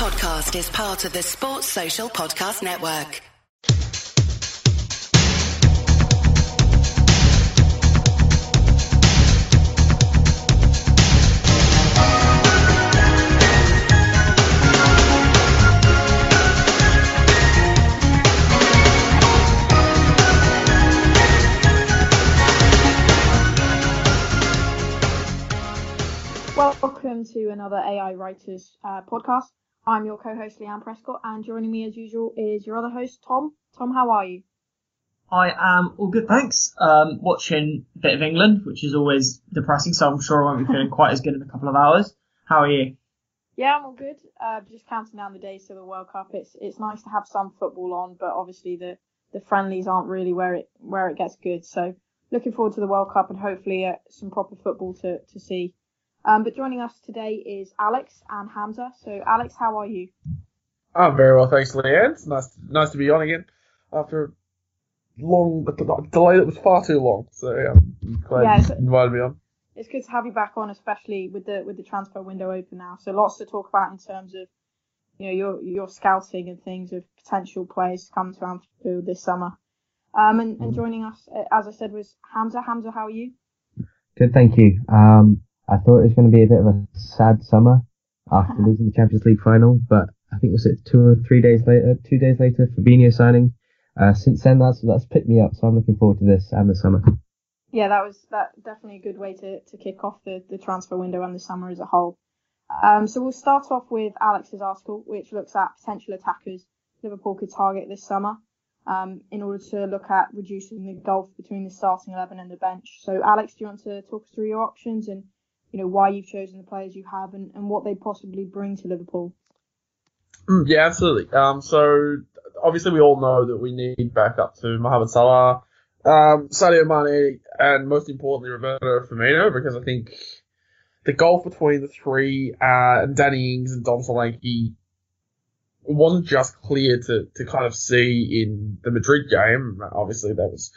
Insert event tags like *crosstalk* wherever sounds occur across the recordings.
podcast is part of the Sports Social Podcast Network. Welcome to another AI Writers uh, podcast. I'm your co-host Leanne Prescott, and joining me as usual is your other host Tom. Tom, how are you? I am all good, thanks. Um, watching a bit of England, which is always depressing, so I'm sure I won't be feeling quite as good in a couple of hours. How are you? Yeah, I'm all good. Uh, just counting down the days to the World Cup. It's it's nice to have some football on, but obviously the the friendlies aren't really where it where it gets good. So looking forward to the World Cup and hopefully uh, some proper football to to see. Um, but joining us today is Alex and Hamzah. So, Alex, how are you? I'm very well, thanks, Leanne. It's nice, nice to be on again after a long a delay that was far too long. So, yeah, I'm glad Yeah, you it's- invited me on. It's good to have you back on, especially with the with the transfer window open now. So, lots to talk about in terms of you know your your scouting and things of potential players to come to Anfield this summer. Um, and, and joining us, uh, as I said, was Hamzah. Hamzah, how are you? Good, thank you. Um, I thought it was going to be a bit of a sad summer after losing the Champions League final, but I think was it two or three days later, two days later, Fabinho signing. Uh, since then, that's that's picked me up, so I'm looking forward to this and the summer. Yeah, that was that definitely a good way to, to kick off the, the transfer window and the summer as a whole. Um, so we'll start off with Alex's article, which looks at potential attackers Liverpool could target this summer um, in order to look at reducing the gulf between the starting 11 and the bench. So Alex, do you want to talk us through your options and you know why you've chosen the players you have and, and what they possibly bring to Liverpool? Mm, yeah, absolutely. Um, so obviously we all know that we need backup to Mohamed Salah, um, Sadio Mane, and most importantly Roberto Firmino, because I think the gulf between the three, uh, Danny Ings and Dom Solanke wasn't just clear to, to kind of see in the Madrid game. Obviously that was,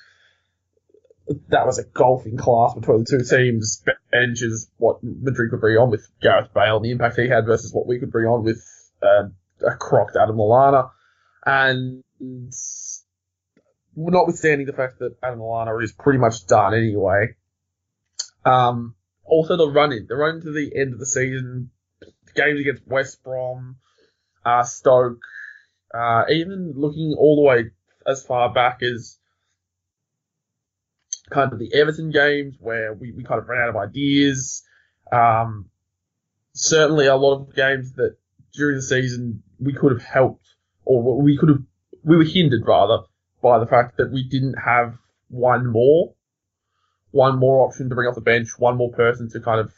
that was a golfing in class between the two teams. Bench is what Madrid could bring on with Gareth Bale and the impact he had versus what we could bring on with uh, a crocked Adam Lallana. And notwithstanding the fact that Adam Lallana is pretty much done anyway, um, also the run in, the run to the end of the season, the games against West Brom, uh, Stoke, uh, even looking all the way as far back as kind of the Everton games where we, we kind of ran out of ideas. Um, certainly a lot of games that during the season we could have helped or we could have, we were hindered rather by the fact that we didn't have one more, one more option to bring off the bench, one more person to kind of,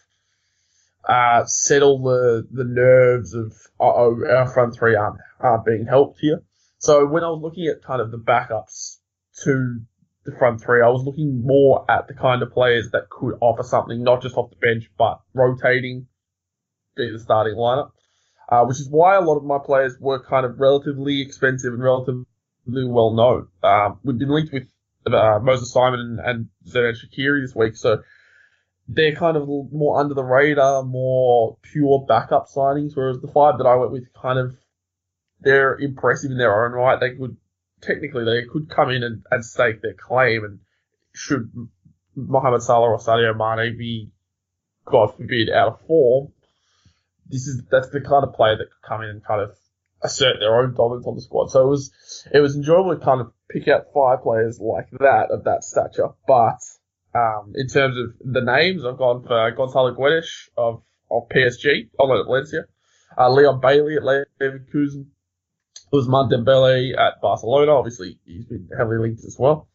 uh, settle the, the nerves of, oh, our front three aren't, aren't being helped here. So when I was looking at kind of the backups to the front three, I was looking more at the kind of players that could offer something, not just off the bench, but rotating, be the starting lineup. Uh, which is why a lot of my players were kind of relatively expensive and relatively well known. Um, we've been linked with uh, Moses Simon and, and Shaqiri this week, so they're kind of more under the radar, more pure backup signings, whereas the five that I went with kind of, they're impressive in their own right. They could, technically, they could come in and, and stake their claim and should Mohamed Salah or Sadio Mane be, God forbid, out of form, this is, that's the kind of player that could come in and kind of assert their own dominance on the squad. So it was, it was enjoyable to kind of pick out five players like that of that stature, but, um, in terms of the names, I've gone for Gonzalo Guedes of, of PSG, on Valencia, uh, Leon Bailey at Leverkusen, Ousmane Dembele at Barcelona, obviously he's been heavily linked as well.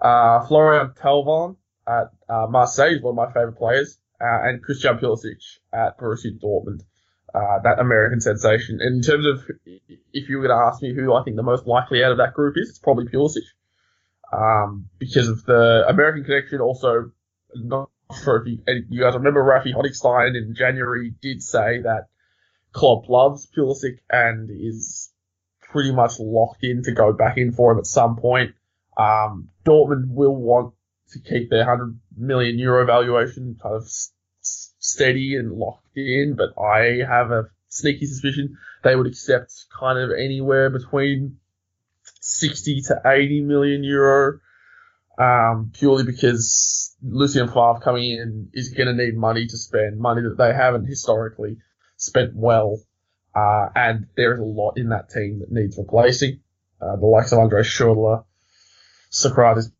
Uh, Florian Thauvin at, uh, Marseille is one of my favorite players, uh, and Christian Pulisic at Borussia Dortmund, uh, that American sensation. In terms of, if you were going to ask me who I think the most likely out of that group is, it's probably Pulisic um, because of the American connection. Also, not sure if you, you guys remember Rafi Honigstein in January did say that Klopp loves Pulisic and is pretty much locked in to go back in for him at some point. Um, Dortmund will want to keep their 100 million euro valuation kind of s- steady and locked in, but I have a sneaky suspicion they would accept kind of anywhere between 60 to 80 million euro, um, purely because Lucien Favre coming in is going to need money to spend, money that they haven't historically spent well. Uh, and there is a lot in that team that needs replacing. Uh, the likes of Andre Schurrle, Sokratis,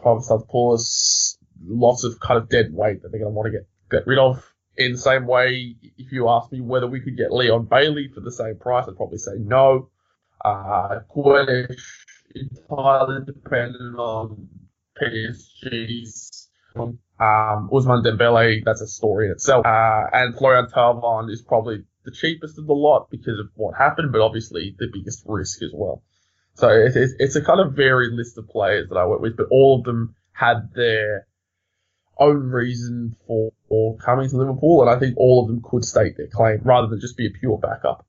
Papastathopoulos, lots of kind of dead weight that they're going to want to get, get rid of. In the same way, if you ask me whether we could get Leon Bailey for the same price, I'd probably say no. Uh, entirely dependent on PSG's. Um, Ousmane Dembele, that's a story in itself. Uh, and Florian Thauvin is probably the cheapest of the lot because of what happened, but obviously the biggest risk as well. So it's, it's a kind of varied list of players that I work with, but all of them had their own reason for, for coming to Liverpool, and I think all of them could state their claim rather than just be a pure backup.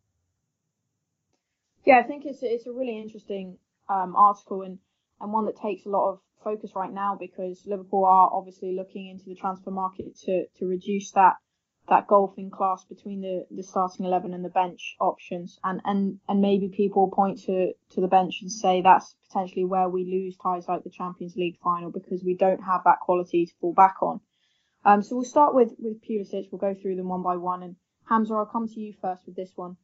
Yeah, I think it's it's a really interesting um, article and, and one that takes a lot of focus right now because Liverpool are obviously looking into the transfer market to, to reduce that that golfing class between the, the starting eleven and the bench options and, and, and maybe people point to, to the bench and say that's potentially where we lose ties like the Champions League final because we don't have that quality to fall back on. Um, so we'll start with, with Pulisic, we'll go through them one by one and Hamzah, I'll come to you first with this one.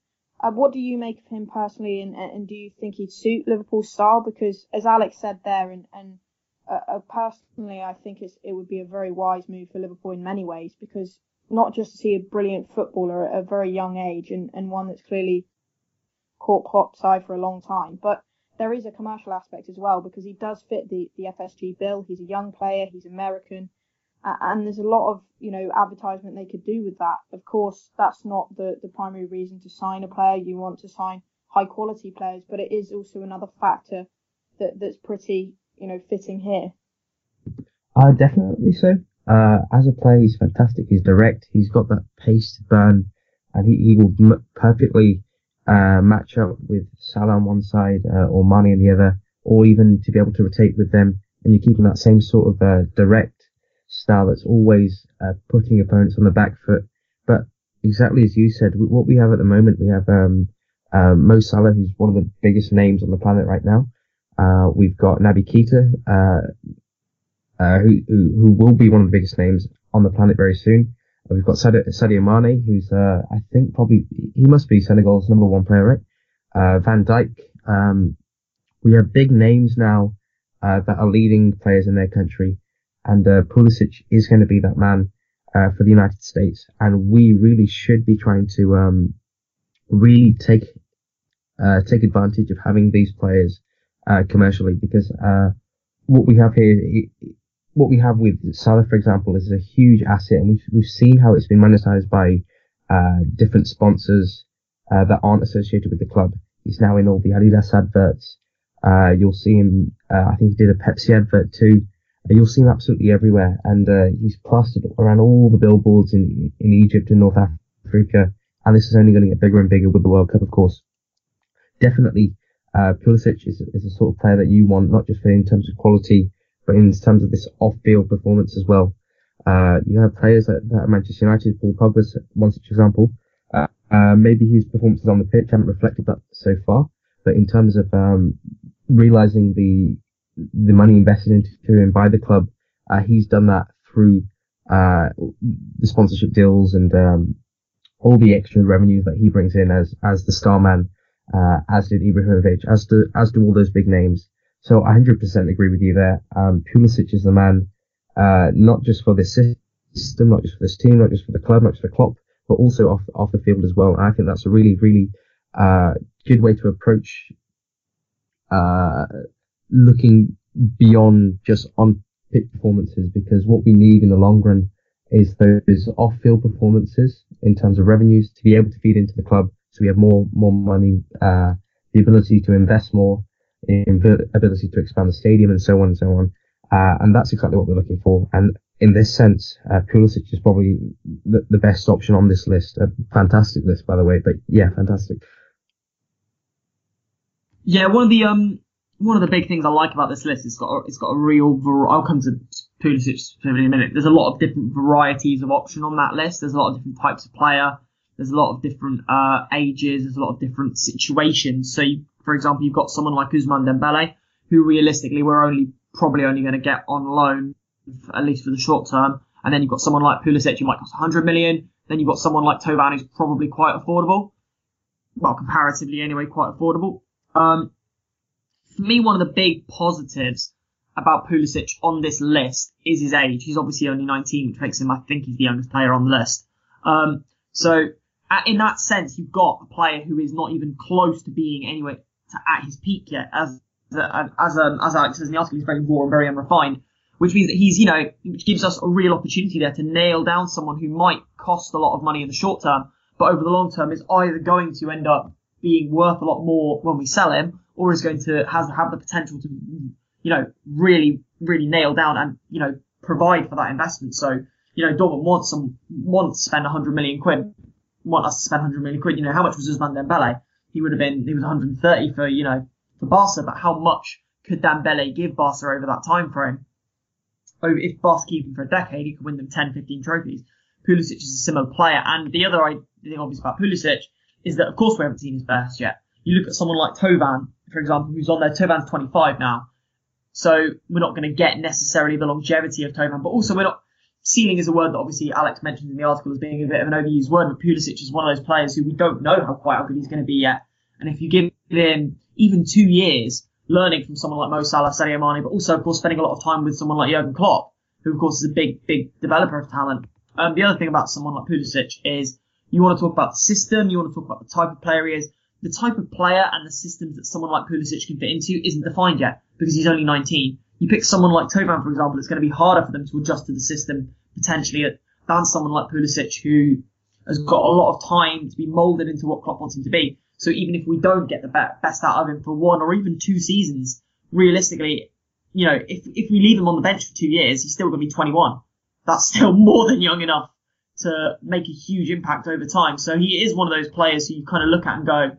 Uh, what do you make of him personally, and, and do you think he'd suit Liverpool's style? Because as Alex said there, and, and uh, uh, personally, I think it would be a very wise move for Liverpool in many ways, because not just to see a brilliant footballer at a very young age and, and one that's clearly caught Klopp's eye for a long time, but there is a commercial aspect as well because he does fit the, the FSG bill. He's a young player, he's American, and there's a lot of you know advertisement they could do with that. Of course, that's not the the primary reason to sign a player. You want to sign high quality players, but it is also another factor that that's pretty you know fitting here. Uh, definitely so. Uh, as a player, he's fantastic. He's direct. He's got that pace to burn, and he, he will m- perfectly uh, match up with Salah on one side uh, or Mane on the other, or even to be able to rotate with them. And you're keeping that same sort of uh, direct style that's always uh, putting opponents on the back foot. But exactly as you said, what we have at the moment, we have um, uh, Mo Salah, who's one of the biggest names on the planet right now. Uh, we've got Naby Keita, uh, uh, who, who, who will be one of the biggest names on the planet very soon. Uh, we've got Sadio, Mane, who's I think probably he must be Senegal's number one player, right? Van Dijk. Um, we have big names now that are leading players in their country and uh, Pulisic is going to be that man uh, for the United States, and we really should be trying to um, really take uh, take advantage of having these players uh, commercially because uh, what we have here, what we have with Salah, for example, is a huge asset, and we've we've seen how it's been monetized by uh, different sponsors that aren't associated with the club. He's now in all the Adidas adverts. Uh, you'll see him. I think he did a Pepsi advert too. You'll see him absolutely everywhere, and uh, he's plastered around all the billboards in in Egypt and North Africa. And this is only going to get bigger and bigger with the World Cup, of course. Definitely, uh, Pulisic is, is a sort of player that you want, not just in terms of quality, but in terms of this off-field performance as well. Uh, you have players at, at Manchester United, Paul Pogba's one such example. Uh, uh, maybe his performances on the pitch haven't reflected that so far, but in terms of um, realizing the the money invested into him by the club, uh, he's done that through uh, the sponsorship deals and um, all the extra revenue that he brings in as as the star man, uh, as did Ibrahimovic, as do as do all those big names. So I 100% agree with you there. Um, Pulisic is the man, uh, not just for this system, not just for this team, not just for the club, not just for Klopp, but also off off the field as well. And I think that's a really really uh, good way to approach uh, looking beyond just on pitch performances because what we need in the long run is those off field performances in terms of revenues to be able to feed into the club so we have more more money, uh, the ability to invest more, ability to expand the stadium and so on and so on. Uh, and that's exactly what we're looking for. And in this sense, uh, Pulisic is probably the, the best option on this list. A fantastic list, by the way, but yeah, fantastic. Yeah, one of the um one of the big things I like about this list is it's got a, it's got a real. I'll come to Pulisic in a minute. There's a lot of different varieties of option on that list. There's a lot of different types of player. There's a lot of different uh, ages. There's a lot of different situations. So, you, for example, you've got someone like Ousmane Dembele, who realistically we're only probably only going to get on loan, at least for the short term. And then you've got someone like Pulisic who might cost 100 million. Then you've got someone like Thauvin who's probably quite affordable. Well, comparatively anyway, quite affordable. Um, for me, one of the big positives about Pulisic on this list is his age. He's obviously only 19, which makes him, I think, he's the youngest player on the list. Um, so in that sense, you've got a player who is not even close to being anyway to, at his peak yet. As as um, as Alex says in the article, he's very raw and very unrefined, which means that he's you know which gives us a real opportunity there to nail down someone who might cost a lot of money in the short term, but over the long term is either going to end up being worth a lot more when we sell him, or is going to has have the potential to you know really really nail down and you know provide for that investment. So you know Dortmund wants some wants to spend 100 million quid want us to spend 100 million quid. You know, how much was Ousmane Dembele? He would have been, he was 130 for, you know, for Barca, but how much could Dembele give Barca over that time frame? Over, if Barca keep him for a decade, he could win them 10, 15 trophies. Pulisic is a similar player. And the other thing obvious about Pulisic is that, of course, we haven't seen his best yet. You look at someone like Thauvin, for example, who's on there. Thauvin's 25 now. So we're not going to get necessarily the longevity of Thauvin, but also we're not, ceiling is a word that obviously Alex mentioned in the article as being a bit of an overused word, but Pulisic is one of those players who we don't know how quite how good he's going to be yet. And if you give him even two years learning from someone like Mo Salah, Sadio Mane, but also of course spending a lot of time with someone like Jurgen Klopp, who of course is a big, big developer of talent. Um, the other thing about someone like Pulisic is you want to talk about the system, you want to talk about the type of player he is. The type of player and the systems that someone like Pulisic can fit into isn't defined yet because he's only 19 you pick someone like Thauvin, for example, it's going to be harder for them to adjust to the system potentially than someone like Pulisic who has got a lot of time to be moulded into what Klopp wants him to be. So even if we don't get the best out of him for one or even two seasons, realistically, you know, if, if we leave him on the bench for two years, he's still going to be 21. That's *laughs* still more than young enough to make a huge impact over time. So he is one of those players who you kind of look at and go,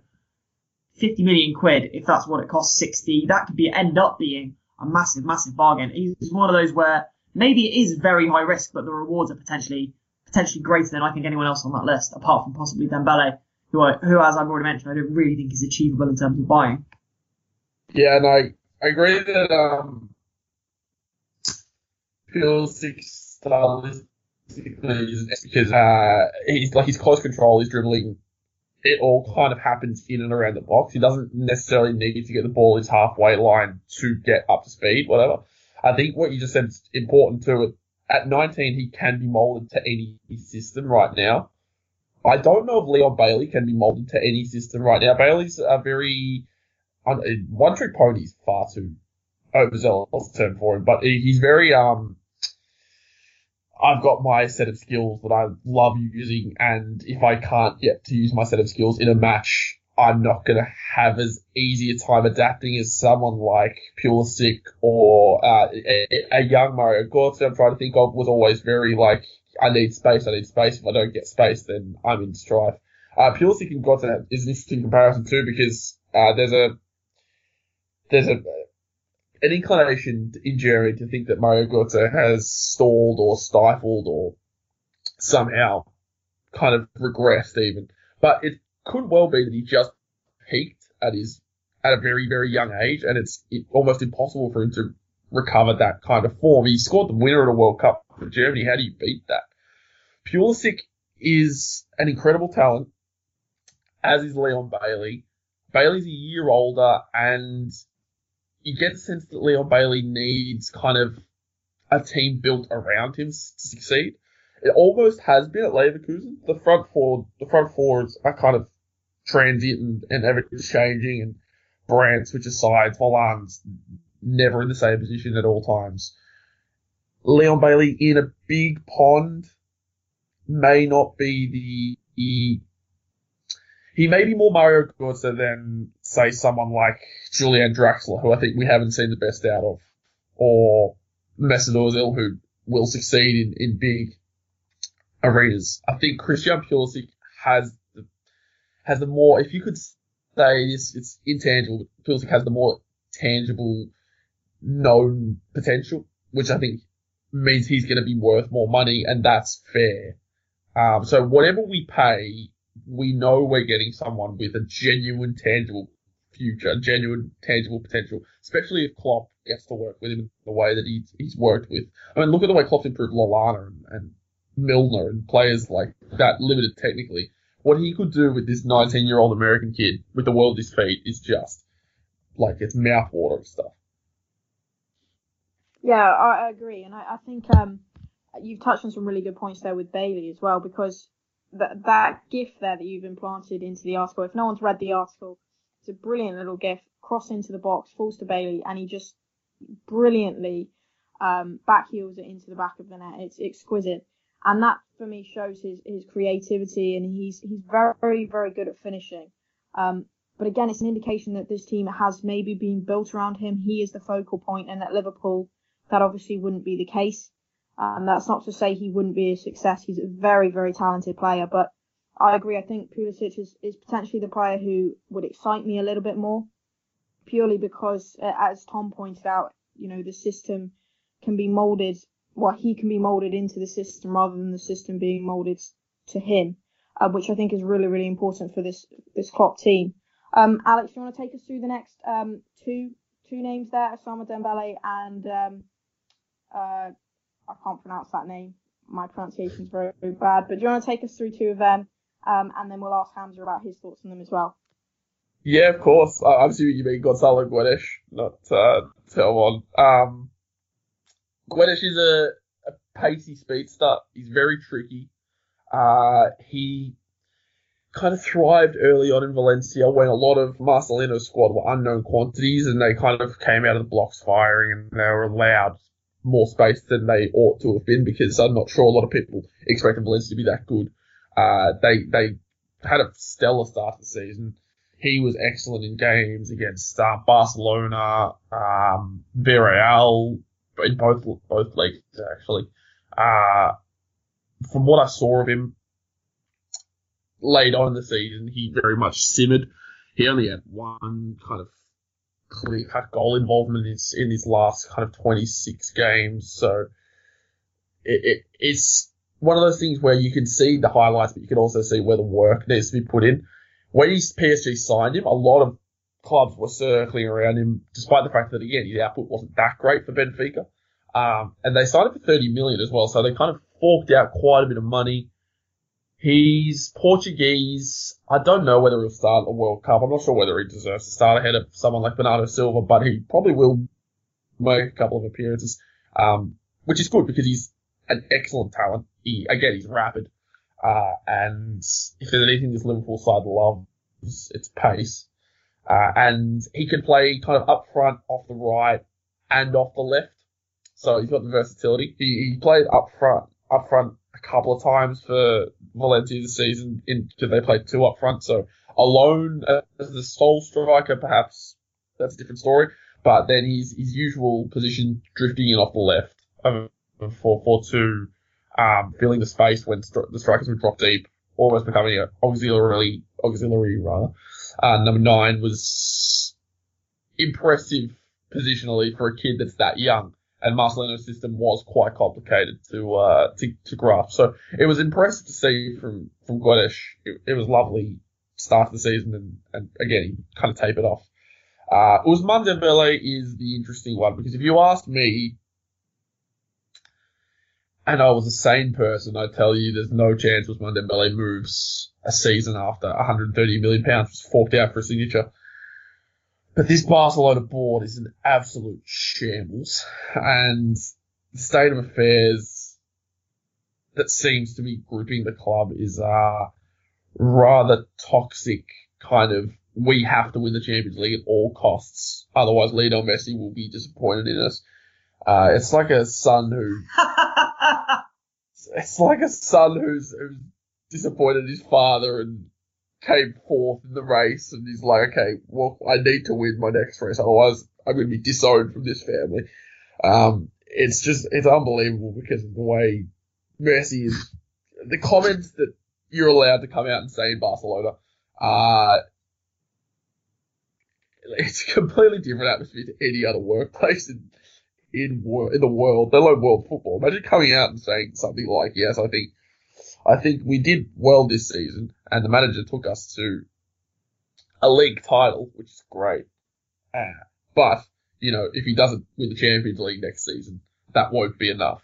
50 million quid, if that's what it costs 60, that could be, end up being a massive, massive bargain. He's one of those where maybe it is very high risk, but the rewards are potentially potentially greater than I think anyone else on that list, apart from possibly Dembele, who, I, who as I've already mentioned, I don't really think is achievable in terms of buying. Yeah, and I, I agree that um, Pulisic stylistically is because uh, he's like his close control, his dribbling, it all kind of happens in and around the box. He doesn't necessarily need to get the ball his halfway line to get up to speed, whatever. I think what you just said is important too. At 19, he can be molded to any system right now. I don't know if Leon Bailey can be molded to any system right now. Bailey's a very one trick pony is far too overzealous term for him, but he's very um I've got my set of skills that I love using, and if I can't get to use my set of skills in a match, I'm not going to have as easy a time adapting as someone like Pulisic or uh, a, a, young Mario Götze. I'm trying to think of was always very like, I need space, I need space. If I don't get space, then I'm in strife. Uh, Pulisic and Götze is an interesting comparison too because uh, there's a there's a an inclination in Germany to think that Mario Götze has stalled or stifled or somehow kind of regressed even. But it could well be that he just peaked at his at a very very young age, and it's almost impossible for him to recover that kind of form. He scored the winner at a World Cup for Germany. How do you beat that? Pulisic is an incredible talent, as is Leon Bailey. Bailey's a year older, and you get the sense that Leon Bailey needs kind of a team built around him to succeed. It almost has been at Leverkusen. The front four, the front fours are kind of transient and, and everything's changing and Brandt switches sides. Volland's never in the same position at all times. Leon Bailey in a big pond may not be the he may be more Mario Götze than, say, someone like Julian Draxler, who I think we haven't seen the best out of, or Mesut Ozil, who will succeed in, in big arenas. I think Christian Pulisic has the, has the more, if you could say this, it's intangible, Pulisic has the more tangible, known potential, which I think means he's going to be worth more money, and that's fair. Um, so whatever we pay we know we're getting someone with a genuine, tangible future, genuine, tangible potential, especially if Klopp gets to work with him the way that he's, he's worked with. I mean, look at the way Klopp's improved Lallana and, and Milner and players like that limited technically. What he could do with this 19 year old American kid with the world at his feet is just like it's mouthwatering stuff. Yeah, I, agree, and I, I think um, you've touched on some really good points there with Bailey as well, because that that gift there that you've implanted into the article. If no one's read the article, it's a brilliant little gift. Cross into the box, falls to Bailey, and he just brilliantly um, back heels it into the back of the net. It's exquisite, and that for me shows his his creativity, and he's he's very very good at finishing. Um, but again, it's an indication that this team has maybe been built around him. He is the focal point, and at Liverpool, that obviously wouldn't be the case. And that's not to say he wouldn't be a success. He's a very, very talented player. But I agree. I think Pulisic is, is potentially the player who would excite me a little bit more, purely because, uh, as Tom pointed out, you know, the system can be molded. Well, he can be molded into the system rather than the system being molded to him, uh, which I think is really, really important for this this Klopp team. Um, Alex, do you want to take us through the next um, two two names there, Ousmane Dembele and um, uh, I can't pronounce that name. My pronunciation is very, very bad. But do you want to take us through two of them, um, and then we'll ask Hamzah about his thoughts on them as well. Yeah, of course. I'm assuming you mean Gonzalo Guedes, not uh, Telmon. Um, is a, a pacey speedster. He's very tricky. Uh, he kind of thrived early on in Valencia when a lot of Marcelino's squad were unknown quantities and they kind of came out of the blocks firing and they were allowed more space than they ought to have been because I'm not sure a lot of people expected Valencia to be that good. Uh, they, they had a stellar start to the season. He was excellent in games against uh, Barcelona, um, Villarreal, in both both leagues actually. Uh, from what I saw of him late on in the season, he very much simmered. He only had one kind of clear cut goal involvement in his, in his last kind of 26 games. So it, it, it's one of those things where you can see the highlights, but you can also see where the work needs to be put in. When PSG signed him, a lot of clubs were circling around him, despite the fact that again his output wasn't that great for Benfica. Um, and they signed him for 30 million as well, so they kind of forked out quite a bit of money. He's Portuguese. I don't know whether he'll start the World Cup. I'm not sure whether he deserves to start ahead of someone like Bernardo Silva, but he probably will make a couple of appearances, um, which is good because he's an excellent talent. He, again, he's rapid. Uh, and if there's anything this Liverpool side loves, it's pace. Uh, and he can play kind of up front, off the right, and off the left. So he's got the versatility. He, he played up front, up front couple of times for Valencia this season in because they played two up front. So alone as the sole striker, perhaps that's a different story. But then his his usual position drifting in off the left um, for four two, um, filling the space when the strikers would drop deep, almost becoming an auxiliary auxiliary rather. Uh, number nine was impressive positionally for a kid that's that young and Marcelino's system was quite complicated to uh, to, to grasp. So it was impressive to see from from Guedes. It, it was lovely start of the season, and, and again he kind of tapered off. Uh, Ousmane Dembele is the interesting one because if you ask me, and I was a sane person, I'd tell you there's no chance Ousmane Dembele moves a season after 130 million pounds was forked out for a signature. But this Barcelona board is an absolute shambles, and the state of affairs that seems to be gripping the club is uh rather toxic kind of we have to win the Champions League at all costs, otherwise Lionel Messi will be disappointed in us. Uh, it's like a son who *laughs* it's like a son who's, who's disappointed his father and came fourth in the race and he's like, okay, well, I need to win my next race, otherwise I'm going to be disowned from this family. Um, it's just, it's unbelievable because of the way Messi is, the comments that you're allowed to come out and say in Barcelona, uh, it's a completely different atmosphere to any other workplace in, in, in the world, let alone world football. Imagine coming out and saying something like, yes, I think I think we did well this season, and the manager took us to a league title, which is great. Uh, but you know, if he doesn't win the Champions League next season, that won't be enough.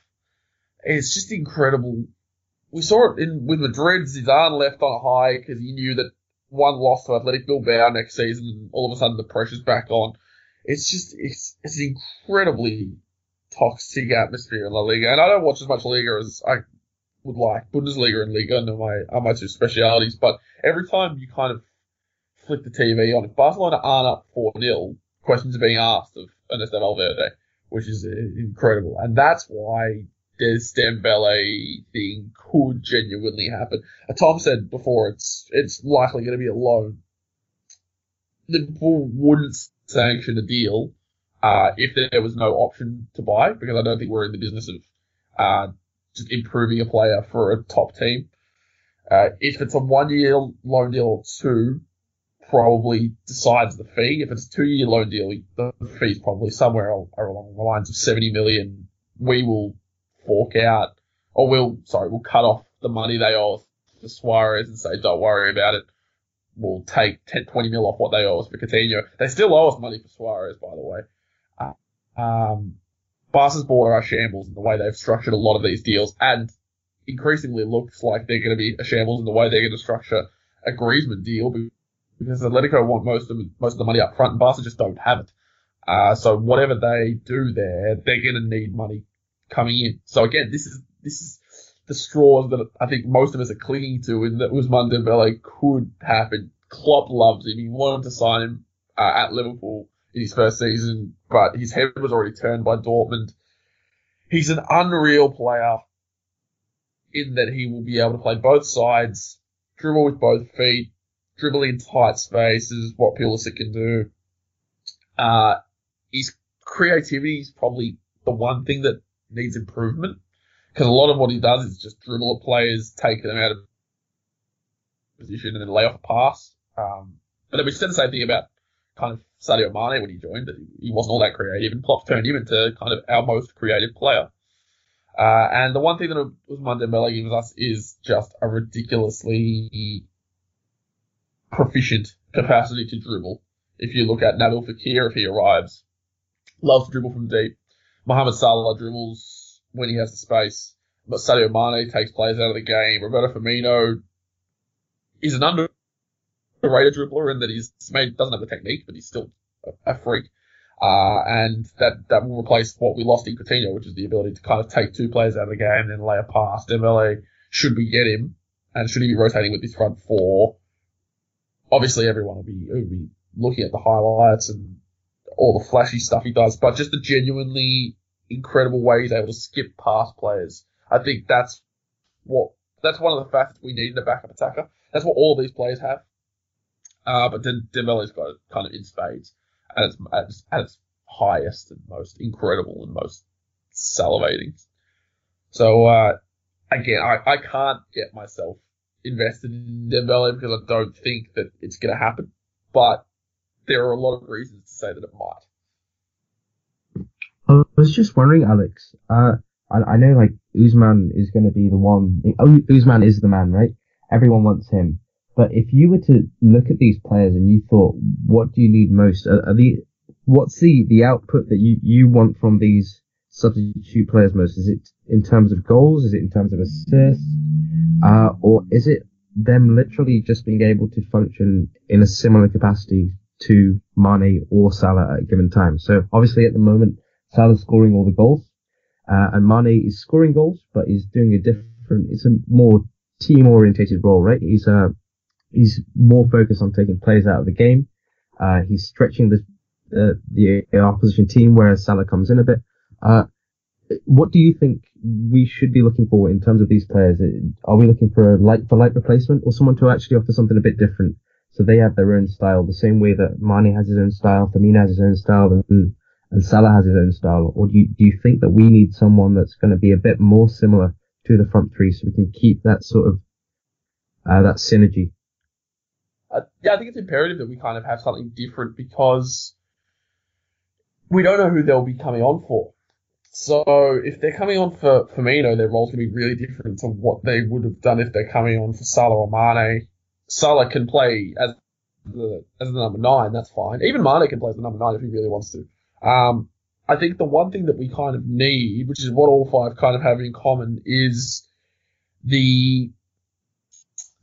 It's just incredible. We saw it in with Madrid. Zidane left on a high because he knew that one loss to Athletic Bilbao next season, and all of a sudden the pressure's back on. It's just it's it's an incredibly toxic atmosphere in La Liga, and I don't watch as much Liga as I would like. Bundesliga and Liga are my are my two specialities, but every time you kind of flick the TV on, if Barcelona aren't up four 0 questions are being asked of Ernesto Valverde, which is incredible, and that's why this Dembele thing could genuinely happen. Uh, Tom said before it's it's likely going to be a loan. Liverpool wouldn't sanction a deal uh, if there was no option to buy, because I don't think we're in the business of uh, just improving a player for a top team. Uh, if it's a one year loan deal or two, probably decides the fee. If it's a two year loan deal, the fee's probably somewhere along the lines of 70 million. We will fork out, or we'll, sorry, we'll cut off the money they owe us for Suarez and say, don't worry about it. We'll take 10, 20 mil off what they owe us for Coutinho. They still owe us money for Suarez, by the way. Uh, um, Barca's board are shambles in the way they've structured a lot of these deals, and increasingly looks like they're going to be a shambles in the way they're going to structure a Griezmann deal because Atletico want most of most of the money up front, and Barca just don't have it. Uh, so whatever they do there, they're going to need money coming in. So again, this is this is the straws that I think most of us are clinging to, and that Ousmane Dembele could happen. Klopp loves him. He wanted to sign him uh, at Liverpool in his first season, but his head was already turned by Dortmund. He's an unreal player in that he will be able to play both sides, dribble with both feet, dribble in tight spaces, what Pulisic can do. Uh, his creativity is probably the one thing that needs improvement because a lot of what he does is just dribble at players, take them out of position, and then lay off a pass. Um, but we said the same thing about kind of Sadio Mane when he joined, he wasn't all that creative, and Klopp turned him into kind of our most creative player. Uh, and the one thing that Ousmane Dembele gives us is just a ridiculously proficient capacity to dribble. If you look at Nabil Fekir, if he arrives, loves to dribble from deep. Mohamed Salah dribbles when he has the space. But Sadio Mane takes players out of the game. Roberto Firmino is an underrated dribbler and that he's made, doesn't have the technique, but he's still a, a freak. Uh, and that, that will replace what we lost in Coutinho, which is the ability to kind of take two players out of the game and then lay a pass. Dembele, should we get him, and should he be rotating with this front four, obviously everyone will be, will be looking at the highlights and all the flashy stuff he does, but just the genuinely incredible way he's able to skip past players. I think that's what that's one of the factors we need in a backup attacker. That's what all these players have. Uh, but then Dembele's got it kind of in spades at its, at its, at its highest and most incredible and most salivating. So uh, again, I, I can't get myself invested in Dembele because I don't think that it's going to happen. But there are a lot of reasons to say that it might. I was just wondering, Alex. Uh, I, I know like Ousmane is going to be the one. Ousmane is the man, right? Everyone wants him. But if you were to look at these players and you thought, what do you need most? Are, are the what's the the output that you you want from these substitute players most? Is it in terms of goals? Is it in terms of assists? Uh, or is it them literally just being able to function in a similar capacity to Mane or Salah at a given time. So obviously at the moment, Salah's scoring all the goals, uh, and Mane is scoring goals, but he's doing a different, it's a more team orientated role, right? He's, uh, he's more focused on taking players out of the game. Uh, he's stretching the, uh, the opposition team, whereas Salah comes in a bit. Uh, what do you think we should be looking for in terms of these players? Are we looking for a light for light replacement or someone to actually offer something a bit different? So they have their own style, the same way that Mane has his own style, Firmino has his own style, and, and Salah has his own style. Or do you, do you think that we need someone that's going to be a bit more similar to the front three so we can keep that sort of, uh, that synergy? Uh, yeah, I think it's imperative that we kind of have something different because we don't know who they'll be coming on for. So if they're coming on for Firmino, their role's going to be really different to what they would have done if they're coming on for Salah or Mane. Salah can play as the as the number nine, that's fine. Even Mane can play as the number nine if he really wants to. Um, I think the one thing that we kind of need, which is what all five kind of have in common, is the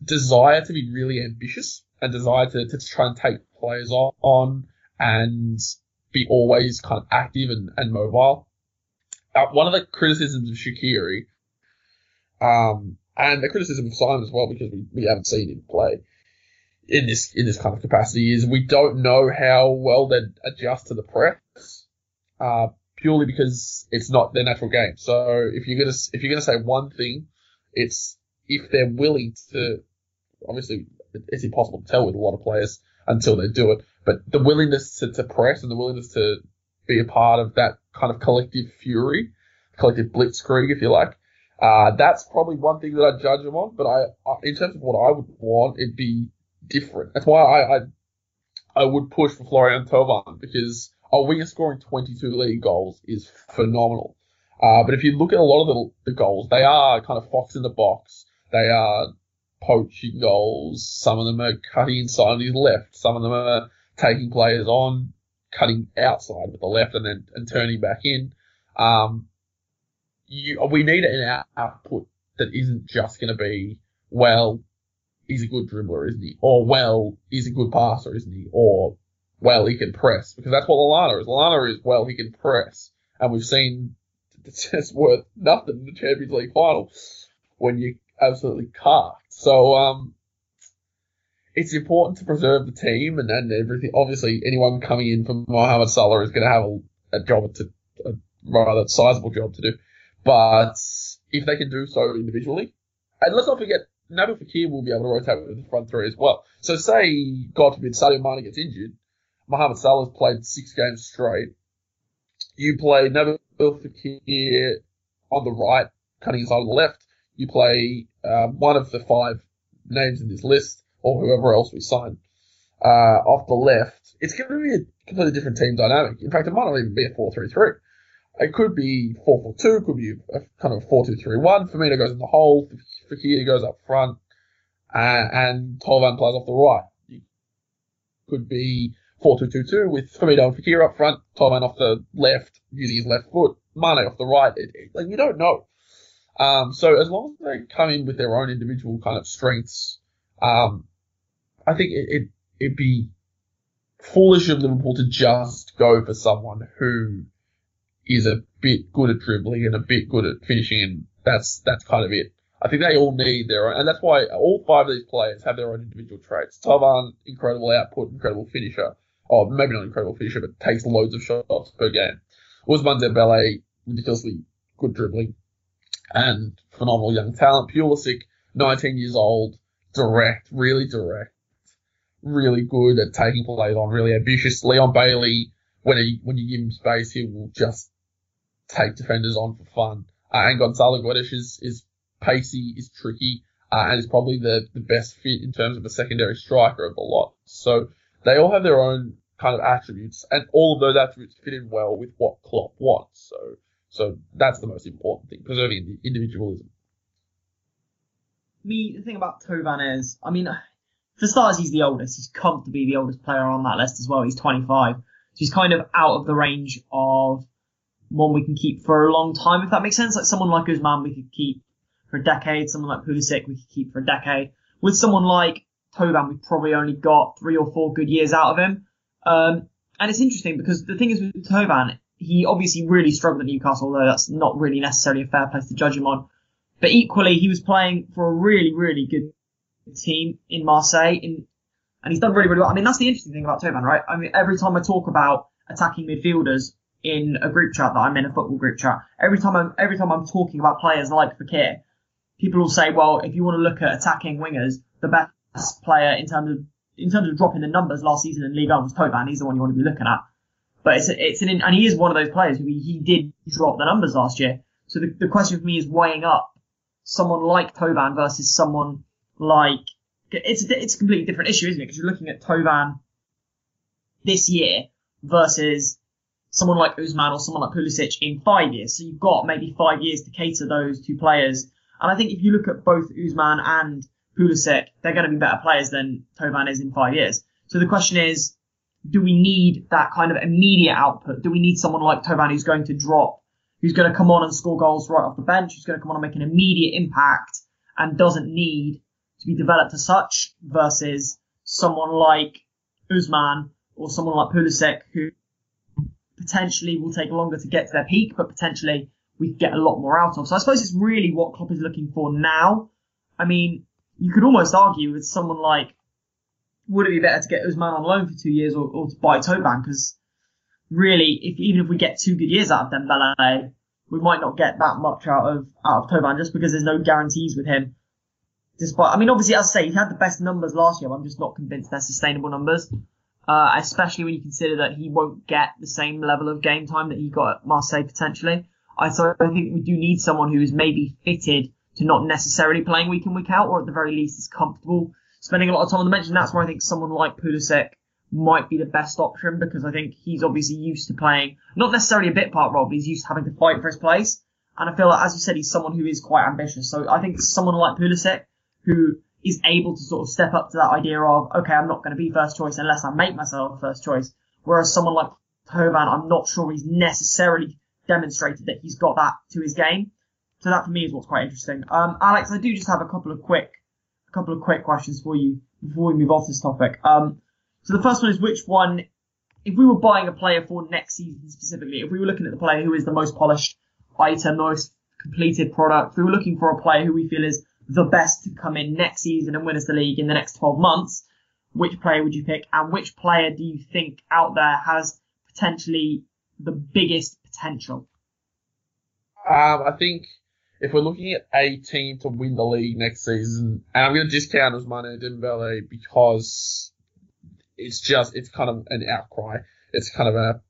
desire to be really ambitious and desire to, to try and take players on and be always kind of active and, and mobile. Uh, one of the criticisms of Shaqiri, um, and the criticism of Simon as well, because we, we haven't seen him play in this in this kind of capacity, is we don't know how well they adjust to the press, uh, purely because it's not their natural game. So if you're gonna if you're gonna say one thing, it's if they're willing to, obviously it's impossible to tell with a lot of players until they do it, but the willingness to, to press and the willingness to be a part of that kind of collective fury, collective blitzkrieg, if you like. Uh, that's probably one thing that I judge them on, but I, in terms of what I would want, it'd be different. That's why I, I, I would push for Florian Thauvin because a winger scoring 22 league goals is phenomenal. Uh, but if you look at a lot of the, the goals, they are kind of fox in the box. They are poaching goals. Some of them are cutting inside on his left. Some of them are taking players on, cutting outside with the left and then and turning back in. Um, you, we need an output that isn't just going to be, well, he's a good dribbler, isn't he? Or, well, he's a good passer, isn't he? Or, well, he can press. Because that's what Lallana is. Lallana is, well, he can press. And we've seen *laughs* it's worth nothing in the Champions League final when you absolutely can't. So, um, it's important to preserve the team and, and everything. Obviously, anyone coming in from Mohamed Salah is going to have a, a job to, a rather sizable job to do. But if they can do so individually, and let's not forget, Nabil Fekir will be able to rotate with the front three as well. So say, God forbid, Sadio Mane gets injured, Mohamed Salah's played six games straight. You play Nabil Fekir on the right, cutting inside on the left. You play um, one of the five names in this list, or whoever else we sign, uh, off the left. It's going to be a completely different team dynamic. In fact, it might not even be a 4-3-3. It could be 4-4-2, could be a kind of 4-2-3-1. Firmino goes in the hole, Fekir goes up front, uh, and Thauvin plays off the right. Could be 4-2-2-2 with Firmino and Fekir up front, Thauvin off the left, using his left foot, Mane off the right. It, it, like, you don't know. Um, so as long as they come in with their own individual kind of strengths, um, I think it, it, it'd be foolish of Liverpool to just go for someone who is a bit good at dribbling and a bit good at finishing, and that's that's kind of it. I think they all need their own, and that's why all five of these players have their own individual traits. Thauvin, incredible output, incredible finisher, or maybe not incredible finisher, but takes loads of shots per game. Dembele, ridiculously good dribbling, and phenomenal young talent. Pulisic, 19 years old, direct, really direct, really good at taking plays on, really ambitious. Leon Bailey, when he when you give him space, he will just take defenders on for fun. Uh, and Gonzalo Guedes is, is pacey, is tricky, uh, and is probably the, the best fit in terms of a secondary striker of the lot. So they all have their own kind of attributes, and all of those attributes fit in well with what Klopp wants. So so that's the most important thing, preserving individualism. Me, the thing about Thauvin is, I mean, for starters, he's the oldest. He's comfortably the oldest player on that list as well. He's 25. So he's kind of out of the range of one we can keep for a long time, if that makes sense. Like someone like Ousmane we could keep for a decade, someone like Pulisic we could keep for a decade. With someone like Thauvin, we've probably only got three or four good years out of him. Um, and it's interesting because the thing is with Thauvin, he obviously really struggled at Newcastle, although that's not really necessarily a fair place to judge him on. But equally, he was playing for a really, really good team in Marseille, in, and he's done really, really well. I mean, that's the interesting thing about Thauvin, right? I mean, every time I talk about attacking midfielders in a group chat that I'm in a football group chat, every time I'm every time I'm talking about players like Fekir, people will say, well, if you want to look at attacking wingers, the best player in terms of in terms of dropping the numbers last season in Ligue 1 was Thauvin. He's the one you want to be looking at. But it's it's an and he is one of those players who he, he did drop the numbers last year. So the, the question for me is weighing up someone like Thauvin versus someone like it's it's a completely different issue, isn't it? Because you're looking at Thauvin this year versus someone like Ousmane or someone like Pulisic in five years. So you've got maybe five years to cater those two players. And I think if you look at both Ousmane and Pulisic, they're going to be better players than Thauvin is in five years. So the question is, do we need that kind of immediate output? Do we need someone like Thauvin who's going to drop, who's going to come on and score goals right off the bench, who's going to come on and make an immediate impact and doesn't need to be developed as such versus someone like Ousmane or someone like Pulisic who potentially will take longer to get to their peak, but potentially we get a lot more out of. So I suppose it's really what Klopp is looking for now. I mean, you could almost argue with someone like, would it be better to get Ousmane on loan for two years or, or to buy Thauvin? Because really, if even if we get two good years out of Dembele, we might not get that much out of out of Thauvin just because there's no guarantees with him. Despite, I mean, obviously, as I say, he had the best numbers last year. I'm just not convinced they're sustainable numbers, uh, especially when you consider that he won't get the same level of game time that he got at Marseille potentially. I so I think we do need someone who is maybe fitted to not necessarily playing week in week out, or at the very least is comfortable spending a lot of time on the bench. And that's where I think someone like Pulisic might be the best option because I think he's obviously used to playing not necessarily a bit part role, but he's used to having to fight for his place. And I feel like, as you said, he's someone who is quite ambitious. So I think someone like Pulisic who is able to sort of step up to that idea of, okay, I'm not going to be first choice unless I make myself first choice. Whereas someone like Thauvin, I'm not sure he's necessarily demonstrated that he's got that to his game. So that for me is what's quite interesting. Um, Alex, I do just have a couple of quick, couple of quick questions for you before we move off this topic. Um, so the first one is which one, if we were buying a player for next season specifically, if we were looking at the player who is the most polished item, most completed product, if we were looking for a player who we feel is the best to come in next season and win us the league in the next 12 months, which player would you pick? And which player do you think out there has potentially the biggest potential? Um, I think if we're looking at a team to win the league next season, and I'm going to discount Ousmane Dembele because it's just, it's kind of an outcry. It's kind of a,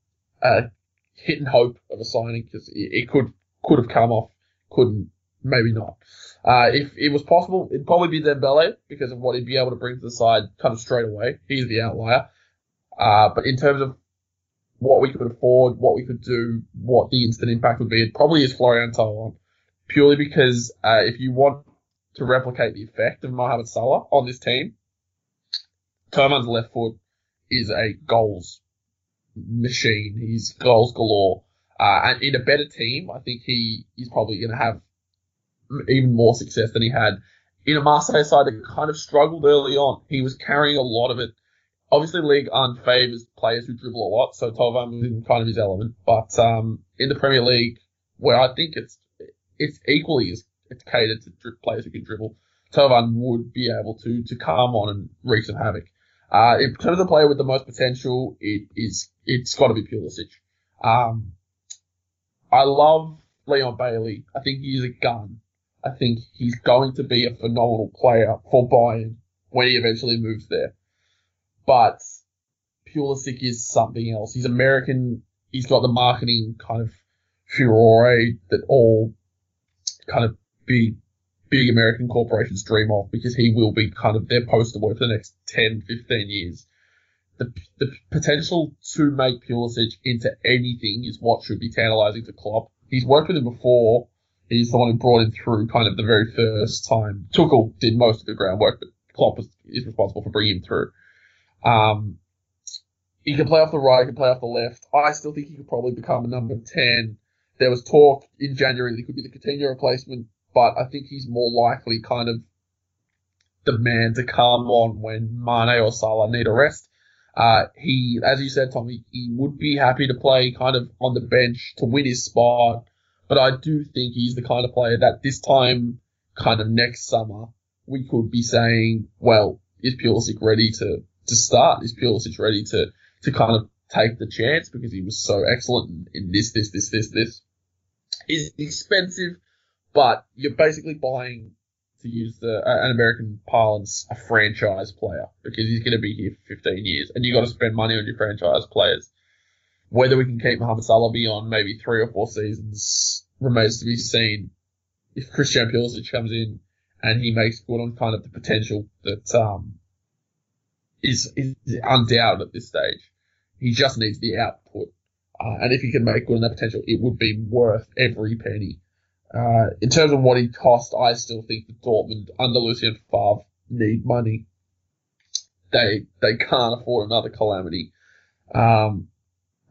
a hit and hope of a signing because it, it could, could have come off, couldn't, maybe not. Uh, if it was possible, it'd probably be Dembele because of what he'd be able to bring to the side kind of straight away. He's the outlier. Uh, but in terms of what we could afford, what we could do, what the instant impact would be, it probably is Florian Thauvin. Purely because, uh, if you want to replicate the effect of Mohamed Salah on this team, Thauvin's left foot is a goals machine. He's goals galore. Uh, and in a better team, I think he is probably going to have even more success than he had in a Marseille side that kind of struggled early on. He was carrying a lot of it. Obviously, League unfavors players who dribble a lot, so Thauvin was in kind of his element. But um, in the Premier League, where I think it's it's equally as it's catered to players who can dribble, Thauvin would be able to to come on and wreak some havoc. Uh, in terms of the player with the most potential, it is it's got to be Pulisic. Um, I love Leon Bailey. I think he's a gun. I think he's going to be a phenomenal player for Bayern when he eventually moves there. But Pulisic is something else. He's American. He's got the marketing kind of furore that all kind of big, big American corporations dream of because he will be kind of their poster boy for the next 10, 15 years. The, the potential to make Pulisic into anything is what should be tantalizing to Klopp. He's worked with him before He's the one who brought him through kind of the very first time. Tuchel did most of the groundwork, but Klopp is, is responsible for bringing him through. Um, he can play off the right, he can play off the left. I still think he could probably become a number 10. There was talk in January that he could be the Coutinho replacement, but I think he's more likely kind of the man to come on when Mane or Salah need a rest. Uh, he, as you said, Tommy, he would be happy to play kind of on the bench to win his spot but I do think he's the kind of player that this time, kind of next summer, we could be saying, well, is Pulisic ready to, to start? Is Pulisic ready to, to kind of take the chance because he was so excellent in this, this, this, this, this? Is expensive, but you're basically buying, to use the, uh, an American parlance, a franchise player because he's going to be here for 15 years and you got to spend money on your franchise players. Whether we can keep Mohamed Salah beyond maybe three or four seasons remains to be seen. If Christian Pulisic comes in and he makes good on kind of the potential that um, is is undoubted at this stage, he just needs the output. Uh, and if he can make good on that potential, it would be worth every penny. Uh, in terms of what he cost, I still think that Dortmund under Lucien Favre need money. They they can't afford another calamity, um,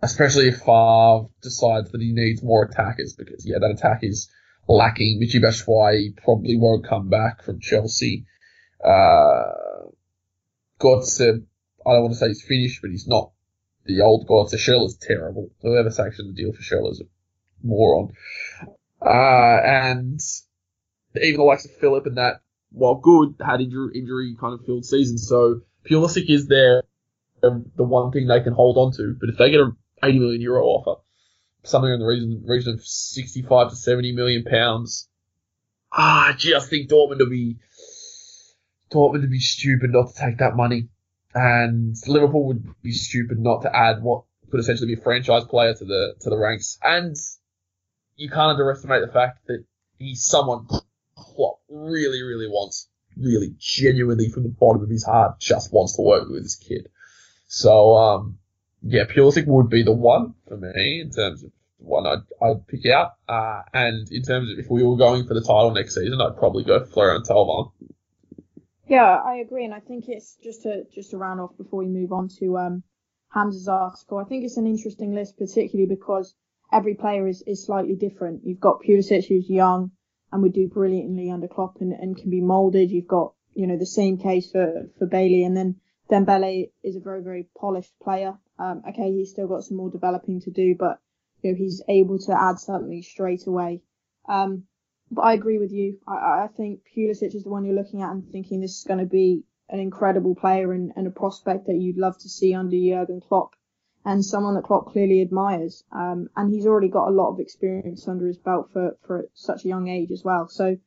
especially if Favre decides that he needs more attackers because yeah, that attack is lacking. Michy Batshuayi probably won't come back from Chelsea. Uh, Götze, I don't want to say he's finished, but he's not the old Götze. Schürrle's terrible. Whoever sanctioned the deal for Schürrle is a moron. Uh, and even the likes of Philip and that, while good, had injury, injury kind of filled season. So Pulisic is there, um, the one thing they can hold on to. But if they get an 80 million euro offer, something in the region, region of 65 to 70 million pounds, ah, I just think Dortmund will be, Dortmund would be stupid not to take that money. And Liverpool would be stupid not to add what could essentially be a franchise player to the, to the ranks. And you can't underestimate the fact that he's someone Klopp really, really wants, really genuinely from the bottom of his heart, just wants to work with his kid. So, um, yeah, Pulisic would be the one for me in terms of one I'd, I'd pick out. Uh, and in terms of if we were going for the title next season, I'd probably go Florian Thauvin. Yeah, I agree, and I think it's just to just to round off before we move on to um, Hamza's article. I think it's an interesting list, particularly because every player is, is slightly different. You've got Pulisic who's young and would do brilliantly under Klopp and, and can be moulded. You've got you know the same case for for Bailey, and then Dembele is a very very polished player. Um, okay, he's still got some more developing to do, but you know he's able to add something straight away. Um, but I agree with you. I, I think Pulisic is the one you're looking at and thinking this is going to be an incredible player and, and, a prospect that you'd love to see under Jurgen Klopp and someone that Klopp clearly admires. Um, and he's already got a lot of experience under his belt for, for such a young age as well. So,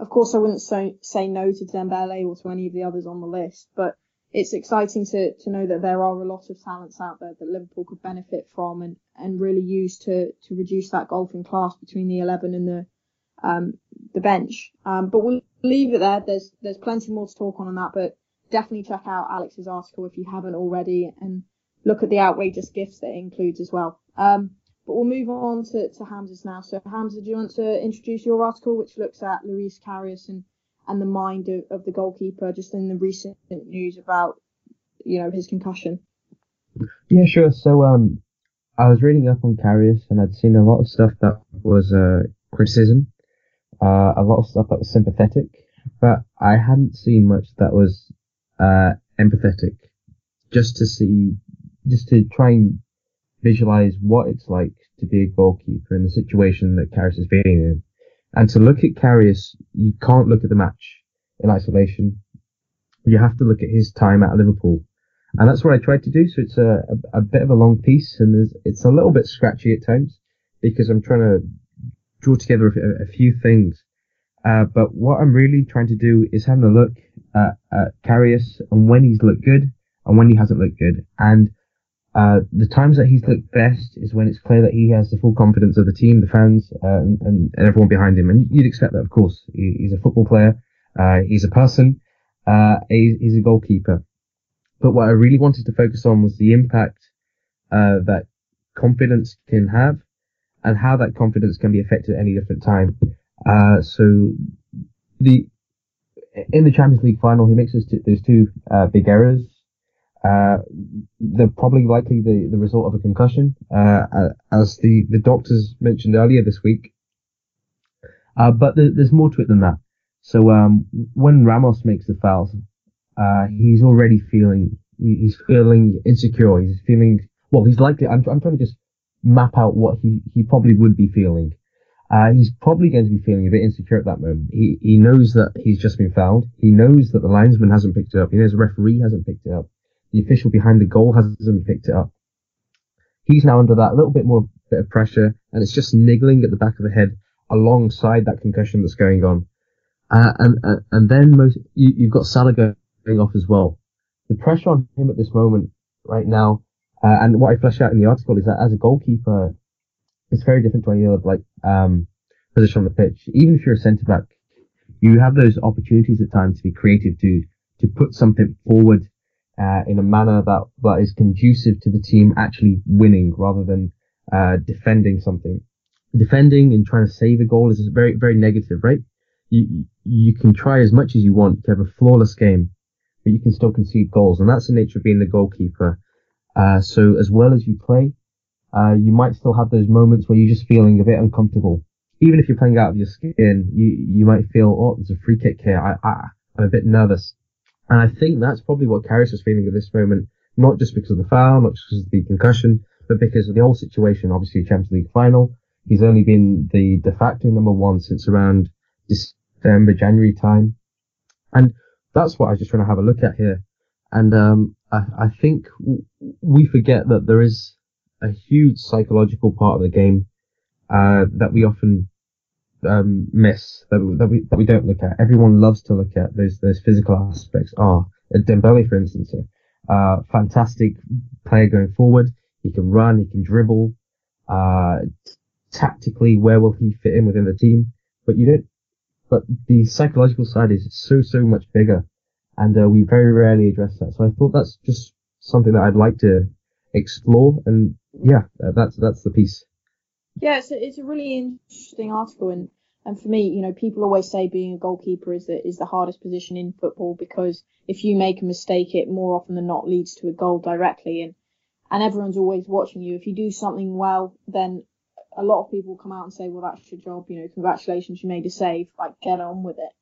of course, I wouldn't say, say no to Dembele or to any of the others on the list, but it's exciting to, to know that there are a lot of talents out there that Liverpool could benefit from and, and really use to, to reduce that golfing class between the 11 and the, um, the bench. Um, but we'll leave it there. There's there's plenty more to talk on on that, but definitely check out Alex's article if you haven't already, and look at the outrageous gifts that it includes as well. Um, but we'll move on to, to Hamza's now. So Hamza, do you want to introduce your article, which looks at Loris Karius and, and the mind of, of the goalkeeper, just in the recent news about, you know, his concussion? Yeah, sure. So, um, I was reading up on Karius and I'd seen a lot of stuff that was, uh, criticism uh, a lot of stuff that was sympathetic, but I hadn't seen much that was uh, empathetic. Just to see, just to try and visualize what it's like to be a goalkeeper in the situation that Karius is being in. And to look at Karius, you can't look at the match in isolation. You have to look at his time at Liverpool. And that's what I tried to do. So it's a, a, a bit of a long piece and it's a little bit scratchy at times because I'm trying to draw together a, a few things. Uh, but what I'm really trying to do is having a look at, at and when he's looked good and when he hasn't looked good. And uh, the times that he's looked best is when it's clear that he has the full confidence of the team, the fans, uh, and, and, everyone behind him. And you'd expect that, of course. He, he's a football player. Uh, he's a person. Uh, he's, he's, a goalkeeper. But what I really wanted to focus on was the impact uh, that confidence can have and how that confidence can be affected at any different time. Uh, so the in the Champions League final, he makes those two, those two uh, big errors. Uh, they're probably likely the, the result of a concussion, uh, uh, as the, the doctors mentioned earlier this week. Uh, but the, there's more to it than that. So um, when Ramos makes the foul, he's already feeling he's feeling insecure. He's feeling well. He's likely. I'm, I'm trying to just map out what he, he probably would be feeling. Uh, he's probably going to be feeling a bit insecure at that moment. He, he knows that he's just been fouled. He knows that the linesman hasn't picked it up. He knows the referee hasn't picked it up. The official behind the goal hasn't picked it up. He's now under that little bit more bit of pressure and it's just niggling at the back of the head alongside that concussion that's going on. Uh, and, uh, and then most, you, you've got Salah going off as well. The pressure on him at this moment right now uh, and what I flesh out in the article is that as a goalkeeper, it's very different to any other like um, position on the pitch. Even if you're a centre back, you have those opportunities at times to be creative to to put something forward uh, in a manner that that is conducive to the team actually winning, rather than uh, defending something. Defending and trying to save a goal is very, very negative, right? You, you can try as much as you want to have a flawless game, but you can still concede goals. And that's the nature of being the goalkeeper. Uh, so as well as you play, uh, you might still have those moments where you're just feeling a bit uncomfortable. Even if you're playing out of your skin, you, you might feel, oh, there's a free kick here. I, I, I'm a bit nervous. And I think that's probably what Karius was feeling at this moment, not just because of the foul, not just because of the concussion, but because of the whole situation. Obviously, Champions League final. He's only been the de facto number one since around December, January time. And that's what I was just trying to have a look at here. And, um, I, I think we forget that there is a huge psychological part of the game, uh, that we often, um, miss, that, that we, that we don't look at. Everyone loves to look at those, those physical aspects. Oh, Dembele, for instance, uh, fantastic player going forward. He can run, he can dribble. Uh, tactically, where will he fit in within the team? But you don't. But the psychological side is so so much bigger, and uh, we very rarely address that. So I thought that's just something that I'd like to explore, and yeah, uh, that's that's the piece. Yeah, it's a, it's a really interesting article, and and for me, you know, people always say being a goalkeeper is the is the hardest position in football because if you make a mistake, it more often than not leads to a goal directly, and and everyone's always watching you. If you do something well, then a lot of people come out and say, well, that's your job, you know, congratulations, you made a save, like get on with it.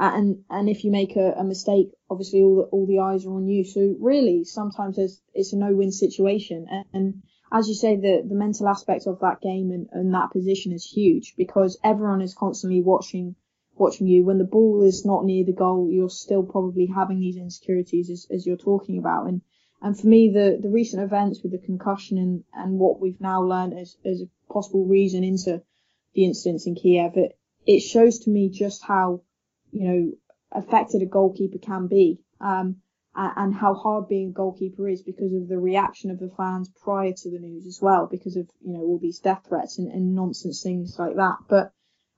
Uh, and and if you make a, a mistake, obviously all the, all the eyes are on you. So really, sometimes it's a no-win situation. And, and as you say, the, the mental aspect of that game and, and that position is huge because everyone is constantly watching watching you. When the ball is not near the goal, you're still probably having these insecurities as, as you're talking about. And and for me, the, the recent events with the concussion and, and what we've now learned as, as a possible reason into the incidents in Kiev, it, it shows to me just how, you know, affected a goalkeeper can be. Um, and how hard being a goalkeeper is because of the reaction of the fans prior to the news as well, because of, you know, all these death threats and, and nonsense things like that. But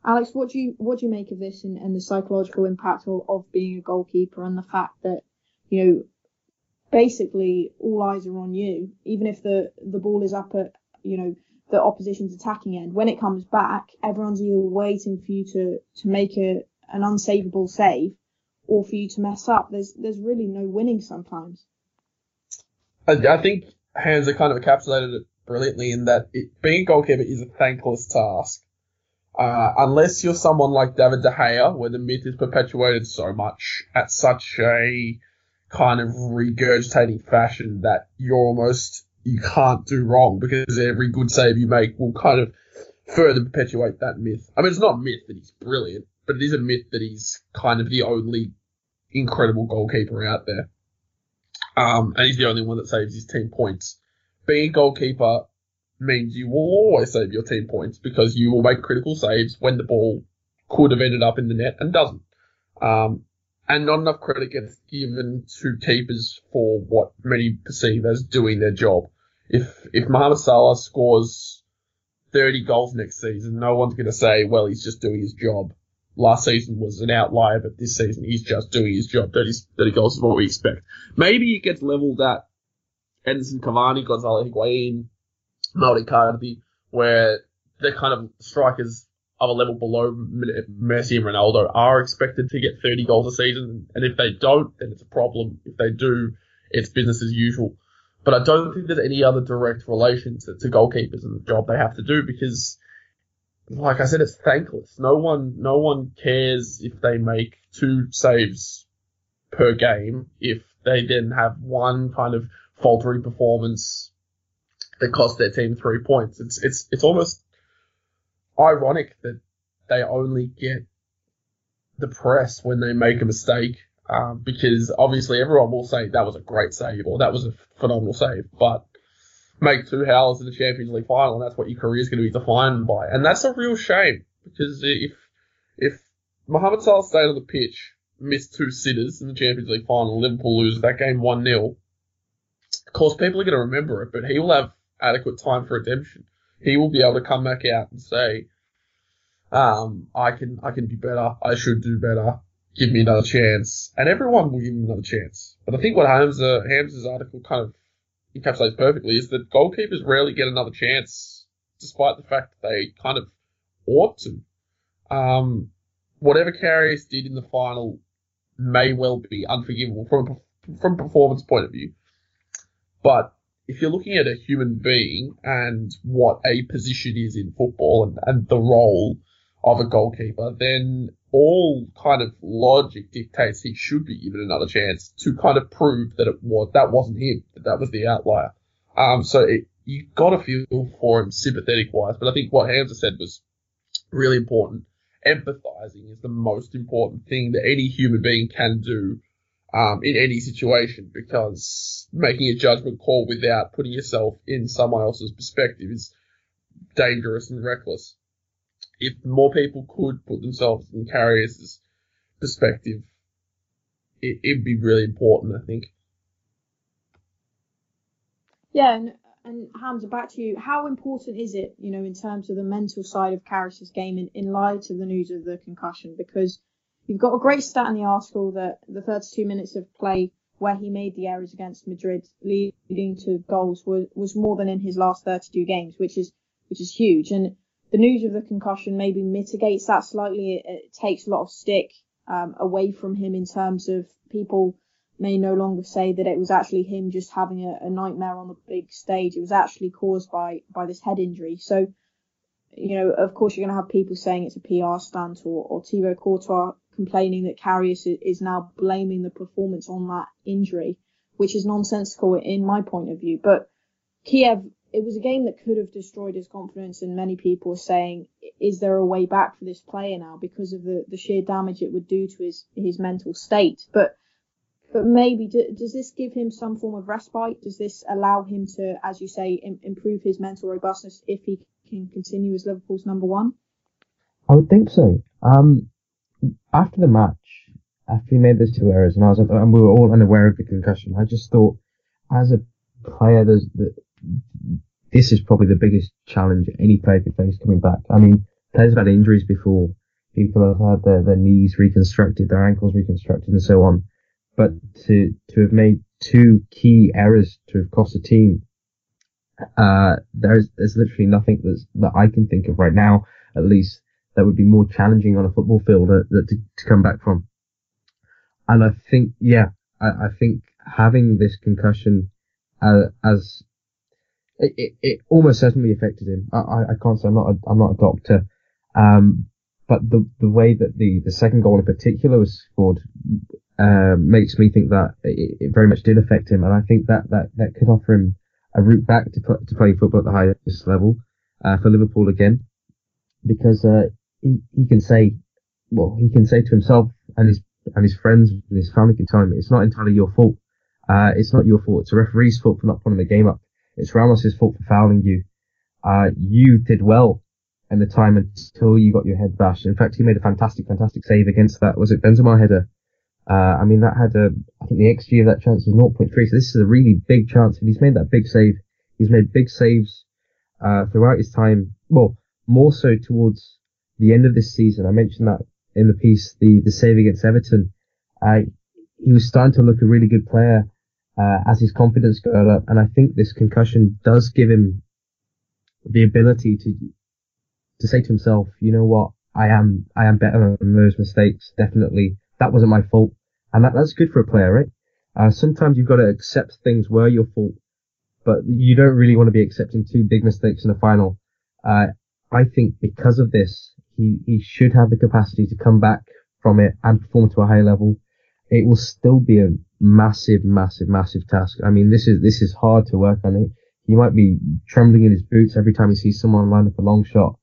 Alex, what do you, what do you make of this and, and the psychological impact of, of being a goalkeeper and the fact that, you know, basically all eyes are on you, even if the the ball is up at you know the opposition's attacking end. When it comes back, everyone's either waiting for you to to make a an unsavable save or for you to mess up. There's there's really no winning sometimes. I, I think Hamza kind of encapsulated it brilliantly in that it, being a goalkeeper is a thankless task. Uh, unless you're someone like David De Gea, where the myth is perpetuated so much at such a kind of regurgitating fashion that you're almost you can't do wrong because every good save you make will kind of further perpetuate that myth. I mean, it's not myth that he's brilliant, but it is a myth that he's kind of the only incredible goalkeeper out there. Um, and he's the only one that saves his team points. Being a goalkeeper means you will always save your team points because you will make critical saves when the ball could have ended up in the net and doesn't. Um, and not enough credit gets given to keepers for what many perceive as doing their job. If if Mohamed Salah scores 30 goals next season, no one's going to say, well, he's just doing his job. Last season was an outlier, but this season he's just doing his job. 30, 30 goals is what we expect. Maybe it gets leveled at Edinson Cavani, Gonzalo Higuain, Mauro Icardi, where they're kind of strikers of a level below Messi and Ronaldo are expected to get 30 goals a season. And if they don't, then it's a problem. If they do, it's business as usual. But I don't think there's any other direct relation to, to goalkeepers and the job they have to do because, like I said, it's thankless. No one, no one cares if they make two saves per game if they then have one kind of faltering performance that cost their team three points. It's, it's, it's almost ironic that they only get the press when they make a mistake, um, because obviously everyone will say that was a great save or that was a phenomenal save, but make two howlers in the Champions League final, and that's what your career is going to be defined by, and that's a real shame because if if Mohamed Salah stayed on the pitch, missed two sitters in the Champions League final, Liverpool lose that game one 0 of course people are going to remember it, but he will have adequate time for redemption he will be able to come back out and say, um, I can, I can do better. I should do better. Give me another chance. And everyone will give him another chance. But I think what Hamza, Hamza's article kind of encapsulates perfectly is that goalkeepers rarely get another chance despite the fact that they kind of ought to. Um, whatever Karius did in the final may well be unforgivable from from performance point of view. But if you're looking at a human being and what a position is in football and, and the role of a goalkeeper, then all kind of logic dictates he should be given another chance to kind of prove that it was that wasn't him, that that was the outlier. Um, so it, you got to feel for him sympathetic wise, but I think what Hamza said was really important. Empathizing is the most important thing that any human being can do um, in any situation because making a judgment call without putting yourself in someone else's perspective is dangerous and reckless. If more people could put themselves in Karius's perspective, it, it'd be really important, I think. Yeah, and, and Hamza, back to you. How important is it, you know, in terms of the mental side of Karius's game in, in light of the news of the concussion? Because you've got a great stat in the article that the 32 minutes of play where he made the errors against Madrid, leading to goals, was, was more than in his last 32 games, which is which is huge. And the news of the concussion maybe mitigates that slightly. It, it takes a lot of stick um, away from him in terms of people may no longer say that it was actually him just having a, a nightmare on the big stage. It was actually caused by by this head injury. So, you know, of course, you're going to have people saying it's a PR stunt, or, or Thibaut Courtois complaining that Karius is now blaming the performance on that injury, which is nonsensical in my point of view. But Kiev, it was a game that could have destroyed his confidence, and many people saying, is there a way back for this player now because of the, the sheer damage it would do to his, his mental state? But but maybe do, does this give him some form of respite? Does this allow him to, as you say, Im- improve his mental robustness if he can continue as Liverpool's number one? I would think so. Um, after the match, after he made those two errors, and I was and we were all unaware of the concussion, I just thought, as a player, there's the, this is probably the biggest challenge any player could face coming back. I mean, players have had injuries before. People have had their, their knees reconstructed, their ankles reconstructed, and so on. But to to have made two key errors to have cost a team, uh, there's there's literally nothing that's, that I can think of right now, at least, that would be more challenging on a football field that, that to, to come back from. And I think, yeah, I, I think having this concussion uh, as it, it, it, almost certainly affected him. I, I, I can't say I'm not a, I'm not a doctor, um, but the the way that the the second goal in particular was scored uh, makes me think that it, it, very much did affect him, and I think that that that could offer him a route back to to playing football at the highest level uh, for Liverpool again, because uh, he, he can say, well, he can say to himself and his and his friends and his family can tell him it's not entirely your fault. Uh, it's not your fault. It's a referee's fault for not putting the game up. It's Ramos's fault for fouling you. Uh, you did well in the time until you got your head bashed. In fact, he made a fantastic, fantastic save against that. Was it Benzema header? Uh, I mean, that had a, I think the XG of that chance was 0.3. So this is a really big chance and he's made that big save. He's made big saves, uh, throughout his time. Well, more so towards the end of this season, I mentioned that in the piece, the, the save against Everton, uh, he was starting to look a really good player, uh, as his confidence got up. And I think this concussion does give him the ability to, to say to himself, you know what? I am, I am better than those mistakes. Definitely. That wasn't my fault. And that, that's good for a player, right? Uh, sometimes you've got to accept things were your fault, but you don't really want to be accepting two big mistakes in a final. Uh, I think because of this, he, he should have the capacity to come back from it and perform to a high level. It will still be a massive, massive, massive task. I mean, this is, this is hard to work on it. He might be trembling in his boots every time he sees someone line up a long shot,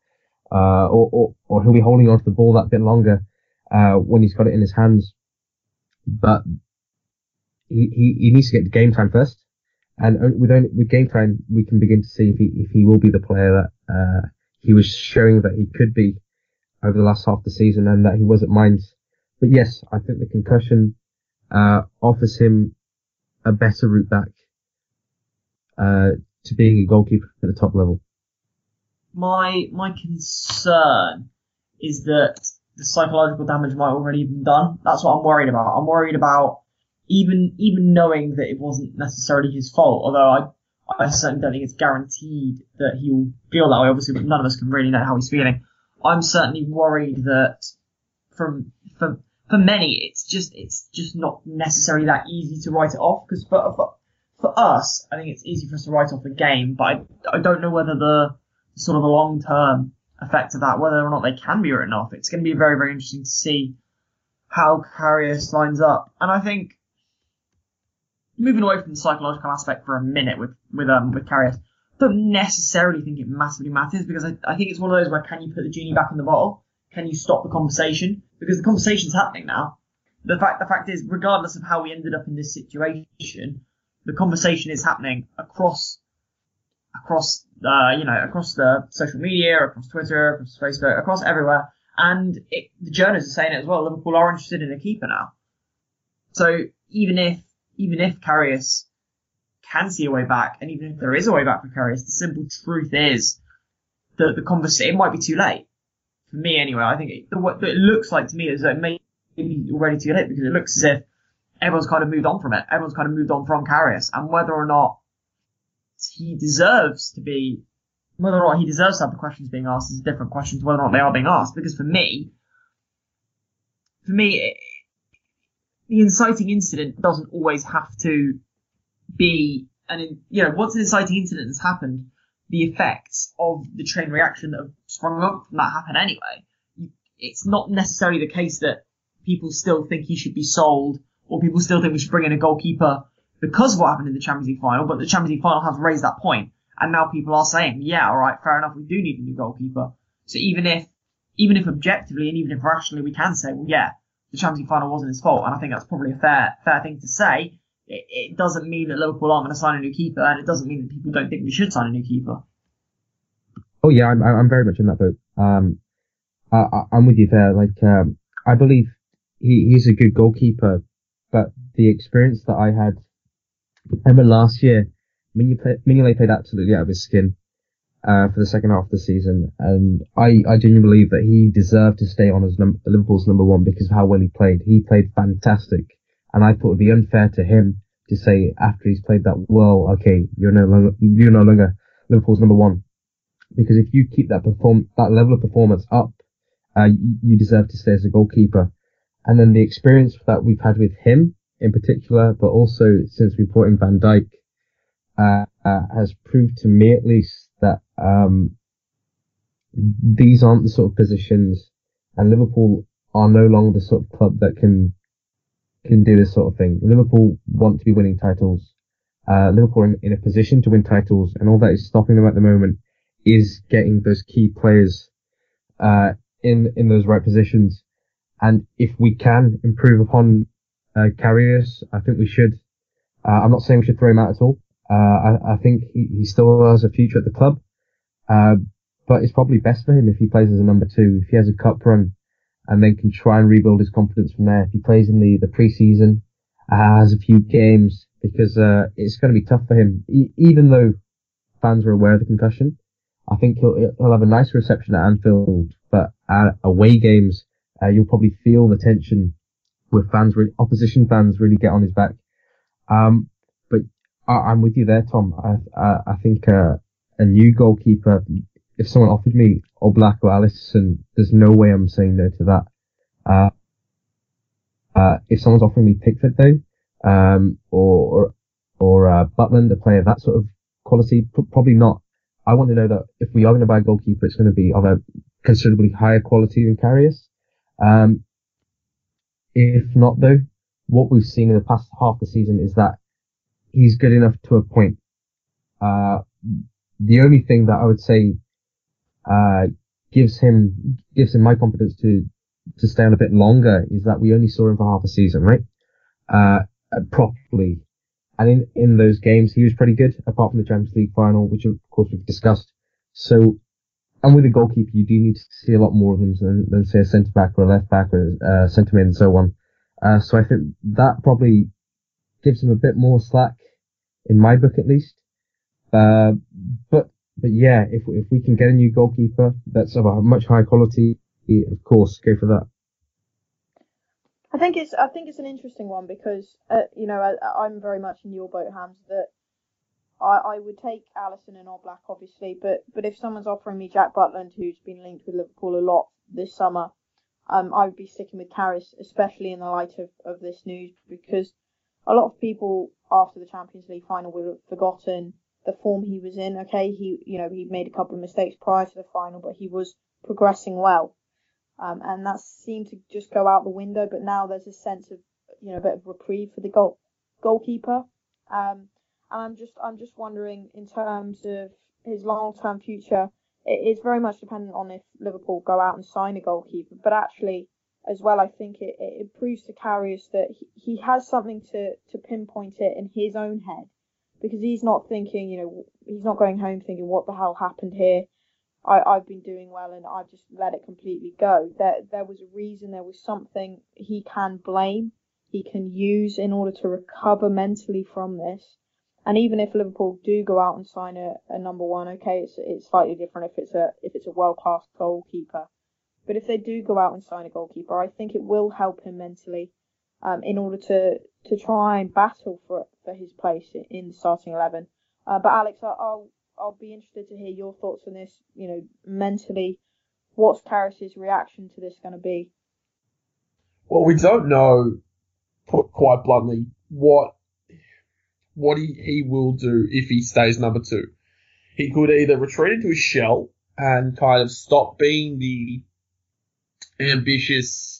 uh, or, or, or he'll be holding onto the ball that bit longer, uh, when he's got it in his hands. But he, he, he needs to get game time first. And with only, with game time, we can begin to see if he, if he will be the player that, uh, he was showing that he could be over the last half of the season and that he was at Mainz. But yes, I think the concussion uh, offers him a better route back uh, to being a goalkeeper at the top level. My my concern is that the psychological damage might already have been done. That's what I'm worried about. I'm worried about even even knowing that it wasn't necessarily his fault. Although I I certainly don't think it's guaranteed that he will feel that way. Obviously, none of us can really know how he's feeling. I'm certainly worried that from for for many, it's just it's just not necessarily that easy to write it off because for, for for us, I think it's easy for us to write off a game, but I, I don't know whether the sort of the long term effect of that, whether or not they can be written off. It's going to be very very interesting to see how Karius lines up, and I think moving away from the psychological aspect for a minute with with um with Karius, I don't necessarily think it massively matters because I, I think it's one of those where can you put the genie back in the bottle? Can you stop the conversation? Because the conversation's happening now. The fact the fact is, regardless of how we ended up in this situation, the conversation is happening across across uh, you know across the social media, across Twitter, across Facebook, across everywhere. And it, the journalists are saying it as well. Liverpool are interested in a keeper now. So even if even if Karius can see a way back, and even if there is a way back for Karius, the simple truth is that the conversation might be too late. For me, anyway, I think it, what it looks like to me is that it may be already too late because it looks as if everyone's kind of moved on from it. Everyone's kind of moved on from Karius, and whether or not he deserves to be, whether or not he deserves to have the questions being asked is a different question to whether or not they are being asked. Because for me, for me, the inciting incident doesn't always have to be an, you know, once an inciting incident has happened, the effects of the chain reaction that have sprung up from that happen anyway. It's not necessarily the case that people still think he should be sold or people still think we should bring in a goalkeeper because of what happened in the Champions League final, but the Champions League final has raised that point, and now people are saying, yeah, alright, fair enough, we do need a new goalkeeper. So even if, even if objectively and even if rationally we can say, well, yeah, the Champions League final wasn't his fault, and I think that's probably a fair, fair thing to say, it, doesn't mean that Liverpool aren't going to sign a new keeper, and it doesn't mean that people don't think we should sign a new keeper. Oh yeah, I'm, I'm very much in that boat. Um, I, I'm with you there. Like, um, I believe he, he's a good goalkeeper, but the experience that I had, remember last year, Mignolet played absolutely out of his skin uh, for the second half of the season, and I, I genuinely believe that he deserved to stay on as num- Liverpool's number one because of how well he played. He played fantastic, and I thought it'd be unfair to him to say after he's played that well, okay, you're no longer you're no longer Liverpool's number one, because if you keep that perform that level of performance up, uh, you, deserve to stay as a goalkeeper. And then the experience that we've had with him in particular, but also since we brought in Van Dijk, uh, uh, has proved to me at least that um, these aren't the sort of positions, and Liverpool are no longer the sort of club that can can do this sort of thing. Liverpool want to be winning titles. Uh, Liverpool in, in a position to win titles, and all that is stopping them at the moment is getting those key players uh, in in those right positions. And if we can improve upon uh, Karius, I think we should. Uh, I'm not saying we should throw him out at all. Uh, I, I, think he, he, still has a future at the club. Uh, but it's probably best for him if he plays as a number two. If he has a cup run and then can try and rebuild his confidence from there. If he plays in the, the preseason, uh, has a few games, because, uh, it's going to be tough for him. E- even though fans are aware of the concussion, I think he'll, he'll have a nice reception at Anfield, but at away games, uh, you'll probably feel the tension with fans, really, opposition fans really get on his back. Um, but I, am with you there, Tom. I, I, I think, uh, a new goalkeeper, if someone offered me Oblak or Alisson, there's no way I'm saying no to that. Uh, uh, if someone's offering me Pickford though, um, or, or, or, uh, Butland, a player of that sort of quality, probably not. I want to know that if we are going to buy a goalkeeper, it's going to be of a considerably higher quality than Karius. Um, if not though, what we've seen in the past half the season is that he's good enough to a point. Uh, the only thing that I would say, uh, gives him, gives him my confidence to, to stay on a bit longer is that we only saw him for half a season, right? Uh, properly. And in, in those games, he was pretty good, apart from the Champions League final, which of course we've discussed. So and with a goalkeeper, you do need to see a lot more of them than, than say a centre back or a left back or a uh, centre mid and so on. Uh, so I think that probably gives him a bit more slack in my book at least. Uh, but but yeah, if if we can get a new goalkeeper that's of a much higher quality, of course, go for that. I think it's I think it's an interesting one because uh, you know I, am very much in your boat, Hams. That I, I would take Alisson and Oblak, obviously, but but if someone's offering me Jack Butland, who's been linked with Liverpool a lot this summer, um, I would be sticking with Karius, especially in the light of, of this news, because a lot of people after the Champions League final will have forgotten the form he was in. Okay, he you know he made a couple of mistakes prior to the final, but he was progressing well, um, and that seemed to just go out the window. But now there's a sense of you know a bit of reprieve for the goal goalkeeper. Um, and I'm just I'm just wondering in terms of his long term future. It is very much dependent on if Liverpool go out and sign a goalkeeper, but actually as well, I think it, it proves to Karius that he, he has something to, to pinpoint it in his own head because he's not thinking, you know, he's not going home thinking, what the hell happened here? I, I've been doing well and I've just let it completely go. There, there was a reason, there was something he can blame, he can use in order to recover mentally from this. And even if Liverpool do go out and sign a, a number one, okay, it's it's slightly different if it's a if it's a world class goalkeeper. But if they do go out and sign a goalkeeper, I think it will help him mentally, um, in order to to try and battle for for his place in the starting eleven. Uh, but Alex, I'll I'll be interested to hear your thoughts on this. You know, mentally, what's Karius's reaction to this going to be? Well, we don't know, put quite bluntly, what what he, he will do if he stays number two. He could either retreat into his shell and kind of stop being the ambitious,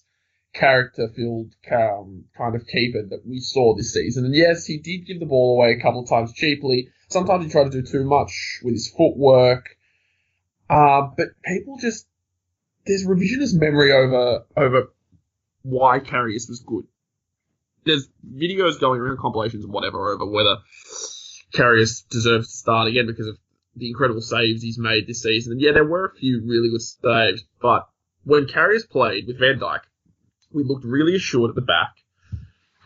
character-filled um, kind of keeper that we saw this season. And yes, he did give the ball away a couple of times cheaply. Sometimes he tried to do too much with his footwork. Uh, but people just there's revisionist memory over over why Karius was good there's videos going around compilations and whatever over whether Karius deserves to start again because of the incredible saves he's made this season. And yeah, there were a few really good saves, but when Karius played with Van Dijk, we looked really assured at the back.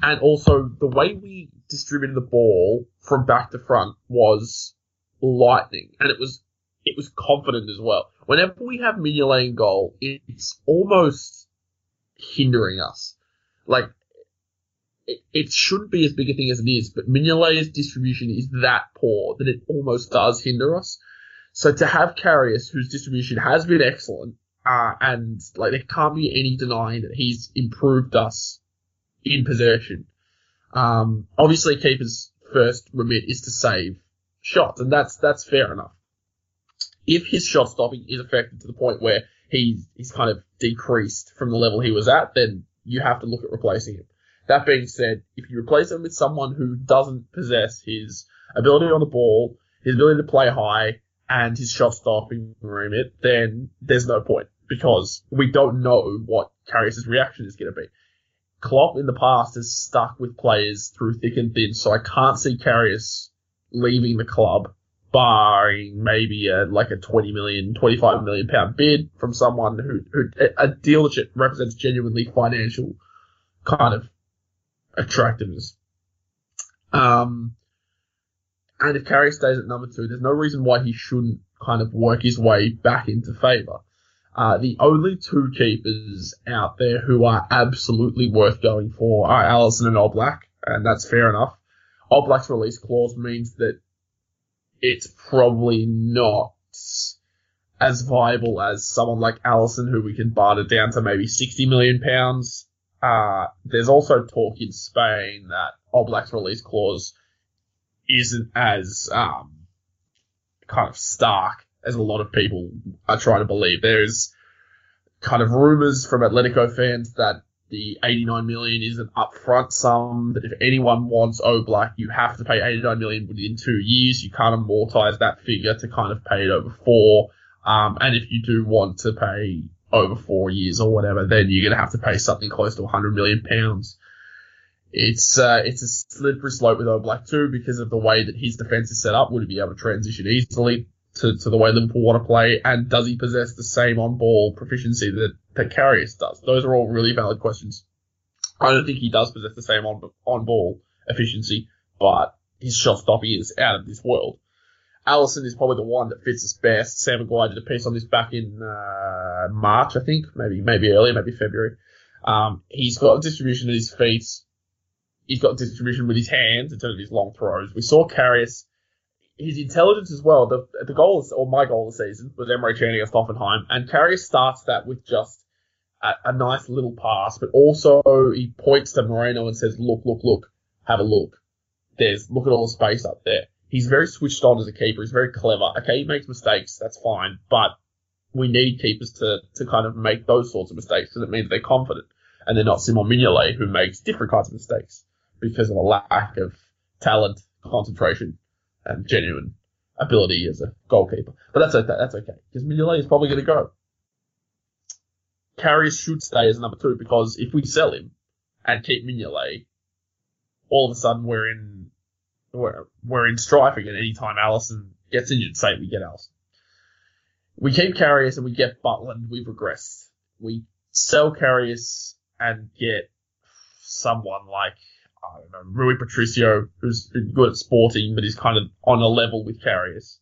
And also the way we distributed the ball from back to front was lightning. And it was it was confident as well. Whenever we have Mignolet in goal, it's almost hindering us. Like it, shouldn't be as big a thing as it is, but Mignolet's distribution is that poor that it almost does hinder us. So to have Karius, whose distribution has been excellent, uh, and like there can't be any denying that he's improved us in possession. Um, obviously, keeper's first remit is to save shots, and that's that's fair enough. If his shot stopping is affected to the point where he's he's kind of decreased from the level he was at, then you have to look at replacing him. That being said, if you replace him with someone who doesn't possess his ability on the ball, his ability to play high, and his shot stopping remit, then there's no point because we don't know what Karius' reaction is going to be. Klopp in the past has stuck with players through thick and thin, so I can't see Karius leaving the club, barring maybe a, like a 20 million, 25 million pound bid from someone who, who a deal that represents genuinely financial kind of attractiveness. Um, and if Carey stays at number two, there's no reason why he shouldn't kind of work his way back into favour. Uh, the only two keepers out there who are absolutely worth going for are Alisson and Oblak, and that's fair enough. Oblak's release clause means that it's probably not as viable as someone like Alisson, who we can barter down to maybe 60 million pounds. Uh, there's also talk in Spain that Oblak's release clause isn't as um, kind of stark as a lot of people are trying to believe. There's kind of rumors from Atletico fans that the 89 million is an upfront sum, that if anyone wants Oblak, you have to pay 89 million within two years. You can't amortize that figure to kind of pay it over four. Um, and if you do want to pay over four years or whatever, then you're going to have to pay something close to 100 million pounds. It's uh, it's a slippery slope with Oblak too because of the way that his defense is set up. Would he be able to transition easily to, to the way Liverpool want to play? And does he possess the same on ball proficiency that, that Karius does? Those are all really valid questions. I don't think he does possess the same on on ball efficiency, but his shot stopping is out of this world. Alisson is probably the one that fits us best. Sam Maguire did a piece on this back in uh, March, I think, maybe maybe earlier, maybe February. Um, he's got distribution at his feet. He's got distribution with his hands in terms of his long throws. We saw Karius. His intelligence as well. The the goal is, or my goal of the season was Emre Can against Hoffenheim, and Karius starts that with just a, a, nice little pass, but also he points to Moreno and says, "Look, look, look, have a look. There's look at all the space up there." He's very switched on as a keeper. He's very clever. Okay, he makes mistakes. That's fine, but we need keepers to to kind of make those sorts of mistakes because it means they're confident and they're not Simon Mignolet who makes different kinds of mistakes because of a lack of talent, concentration, and genuine ability as a goalkeeper. But that's okay. That's okay because Mignolet is probably going to go. Karius should stay as number two because if we sell him and keep Mignolet, all of a sudden we're in we're, we're in strife again. Anytime Alisson gets injured, say we get Alisson. We keep Karius and we get Butland, we've regressed. We sell Karius and get someone like I don't know, Rui Patricio, who's good at sporting, but is kind of on a level with Karius,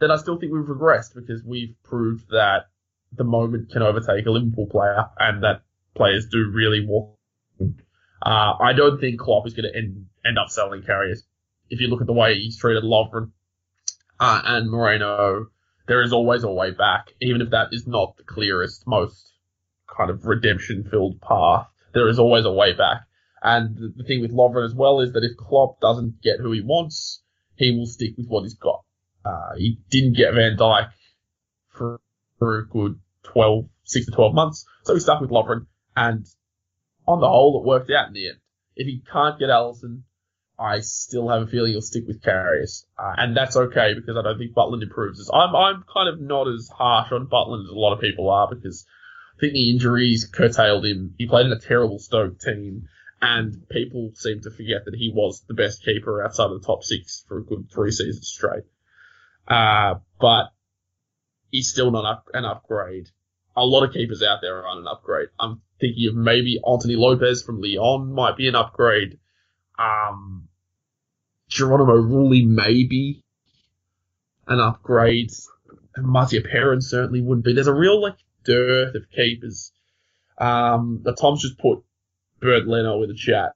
then I still think we've regressed because we've proved that the moment can overtake a Liverpool player and that players do really walk. Uh, I don't think Klopp is going to end, end up selling Karius. If you look at the way he's treated Lovren uh, and Moreno, there is always a way back, even if that is not the clearest, most kind of redemption filled path. There is always a way back. And the, thing with Lovren as well is that if Klopp doesn't get who he wants, he will stick with what he's got. Uh, he didn't get Van Dijk for, for a good 12, 6 to 12 months, so he stuck with Lovren, and on the whole, it worked out in the end. If he can't get Alisson, I still have a feeling he'll stick with Karius, uh, and that's okay because I don't think Butland improves. I'm I'm kind of not as harsh on Butland as a lot of people are because I think the injuries curtailed him. He played in a terrible Stoke team and people seem to forget that he was the best keeper outside of the top six for a good three seasons straight. Uh, but he's still not an upgrade. A lot of keepers out there are on an upgrade. I'm thinking of maybe Anthony Lopes from Lyon might be an upgrade. Um, Geronimo Rulli maybe an upgrade. And Mattia Perin certainly wouldn't be. There's a real like dearth of keepers. Um, the Tom's just put Bernd Leno in the chat.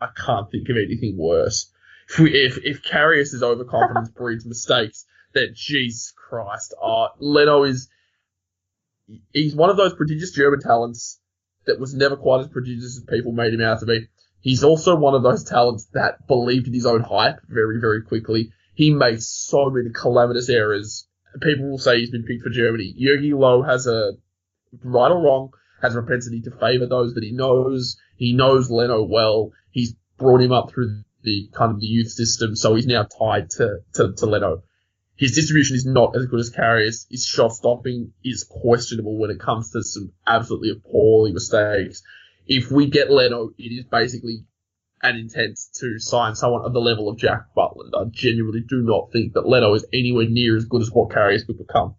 I can't think of anything worse. If we, if, if Karius' overconfidence *laughs* breeds mistakes, then Jesus Christ, oh, Leno is, he's one of those prodigious German talents that was never quite as prodigious as people made him out to be. He's also one of those talents that believed in his own hype very, very quickly. He makes so many calamitous errors. People will say he's been picked for Germany. Jogi Löw has a, right or wrong, has a propensity to favour those that he knows. He knows Leno well. He's brought him up through the kind of the youth system, so he's now tied to, to, to Leno. His distribution is not as good as Karius. His shot stopping is questionable when it comes to some absolutely appalling mistakes. If we get Leno, it is basically an intent to sign someone at the level of Jack Butland. I genuinely do not think that Leno is anywhere near as good as what Karius could become.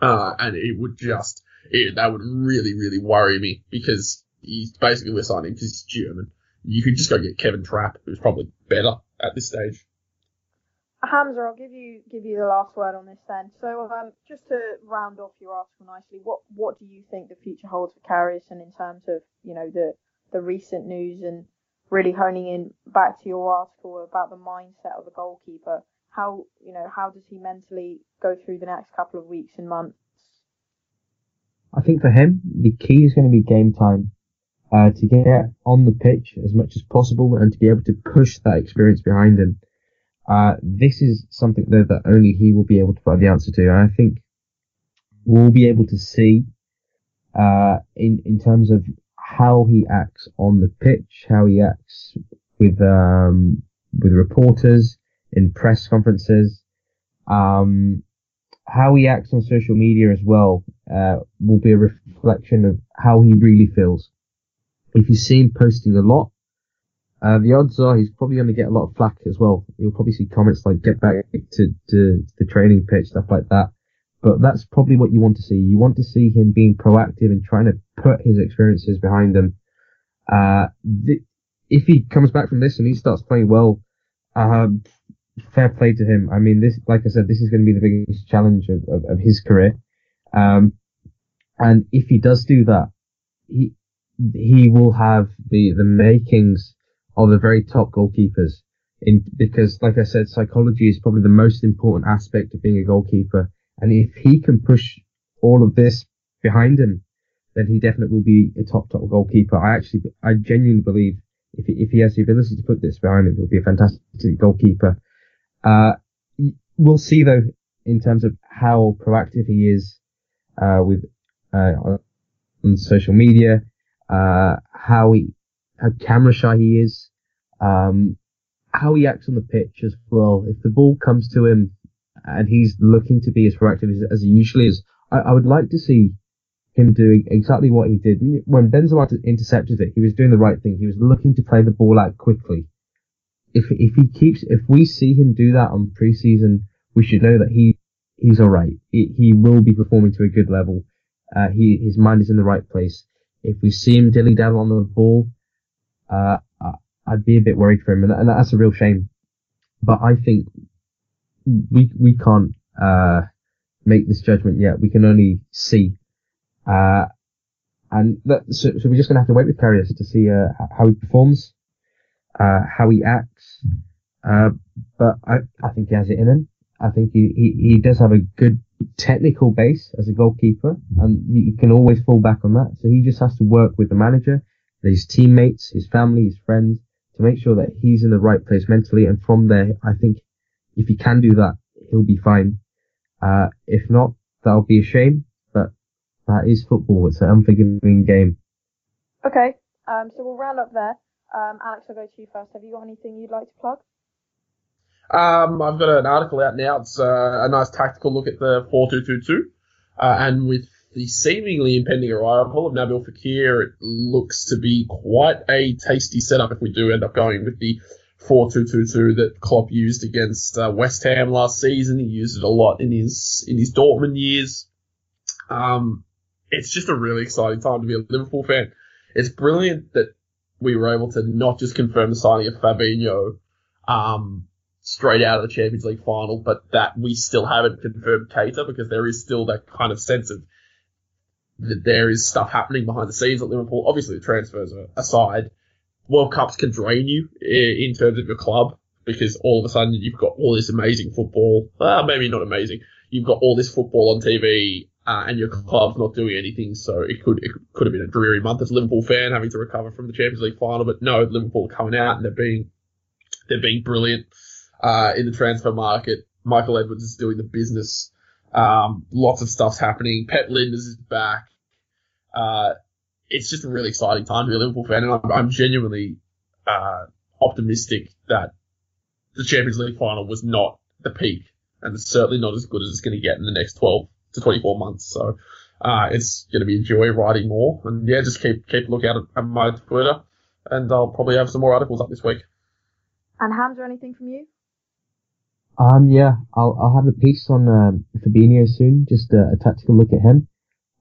Uh, and it would just, it, that would really, really worry me because he's basically we're signing because he's German. You could just go get Kevin Trapp, who's probably better at this stage. Hamzah, I'll give you give you the last word on this then. So, um, just to round off your article nicely, what what do you think the future holds for and in terms of you know the the recent news and really honing in back to your article about the mindset of a goalkeeper? How you know how does he mentally go through the next couple of weeks and months? I think for him, the key is going to be game time uh, to get on the pitch as much as possible and to be able to push that experience behind him. Uh, this is something that, that only he will be able to provide the answer to. And I think we'll be able to see, uh, in, in terms of how he acts on the pitch, how he acts with, um, with reporters in press conferences, um, how he acts on social media as well, uh, will be a reflection of how he really feels if you see him posting a lot, uh, the odds are he's probably going to get a lot of flack as well. You'll probably see comments like "get back to, to the training pitch," stuff like that. But that's probably what you want to see. You want to see him being proactive and trying to put his experiences behind him. Uh, the, if he comes back from this and he starts playing well, uh, fair play to him. I mean, this, like I said, this is going to be the biggest challenge of, of, of his career. Um, and if he does do that, he, he will have the, the makings of the very top goalkeepers. in because, like I said, psychology is probably the most important aspect of being a goalkeeper. And if he can push all of this behind him, then he definitely will be a top top goalkeeper. I actually, I genuinely believe if he, if he has the ability to put this behind him, he'll be a fantastic goalkeeper. Uh, we'll see though in terms of how proactive he is with uh, on social media, uh, how he how camera shy he is, um, how he acts on the pitch as well. If the ball comes to him and he's looking to be as proactive as, as he usually is, I, I, would like to see him doing exactly what he did when Benzema intercepted it. He was doing the right thing. He was looking to play the ball out quickly. If if he keeps, if we see him do that on preseason, we should know that he he's all right. He, he will be performing to a good level. Uh, he his mind is in the right place. If we see him dilly daddle on the ball, uh, I'd be a bit worried for him, and, and that's a real shame. But I think we we can't uh, make this judgment yet. We can only see, uh, and that, so, so, we're just gonna have to wait with Karius to see uh, how he performs, uh, how he acts. Uh, but I I think he has it in him. I think he, he, he does have a good technical base as a goalkeeper, and he can always fall back on that. So he just has to work with the manager, his teammates, his family, his friends, to make sure that he's in the right place mentally. And from there, I think if he can do that, he'll be fine. Uh, if not, that'll be a shame, but that is football. It's an unforgiving game. Okay, um, so we'll round up there. Um, Alex, I'll go to you first. Have you got anything you'd like to plug? Um, I've got an article out now. It's uh, a nice tactical look at the 4222. Uh, and with the seemingly impending arrival of Nabil Fekir, it looks to be quite a tasty setup if we do end up going with the 4-2-2-2 that Klopp used against uh, West Ham last season. He used it a lot in his in his Dortmund years. Um, it's just a really exciting time to be a Liverpool fan. It's brilliant that we were able to not just confirm the signing of Fabinho um, straight out of the Champions League final, but that we still haven't confirmed Keita because there is still that kind of sense of that there is stuff happening behind the scenes at Liverpool. Obviously, the transfers aside, World Cups can drain you in terms of your club because all of a sudden you've got all this amazing football. Uh, maybe not amazing. You've got all this football on TV uh, and your club's not doing anything. So it could it could have been a dreary month as a Liverpool fan having to recover from the Champions League final. But no, Liverpool coming out and they're being they're being brilliant uh, in the transfer market. Michael Edwards is doing the business. Um, lots of stuff's happening. Pep Lijnders is back. Uh, it's just a really exciting time to be a Liverpool fan, and I'm, I'm genuinely uh, optimistic that the Champions League final was not the peak, and it's certainly not as good as it's going to get in the next 12 to 24 months. So uh, it's going to be a joy writing more, and yeah, just keep keep a look out at my Twitter, and I'll probably have some more articles up this week. And Hamzah, anything from you? Um, yeah, I'll I'll have a piece on um, Fabinho soon, just a, a, tactical look at him.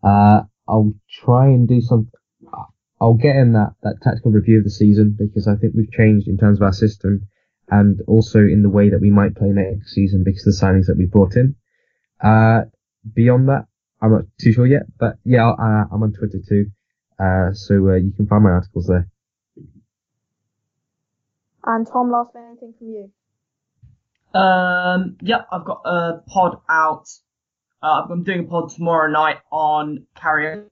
Uh, I'll try and do some. I'll get in that that tactical review of the season because I think we've changed in terms of our system and also in the way that we might play next season because of the signings that we brought in. Uh, beyond that, I'm not too sure yet, but yeah, I, I'm on Twitter too, uh, so uh, you can find my articles there. And Tom, last anything from you? Um, yeah, I've got a pod out. Uh, I'm doing a pod tomorrow night on Karius,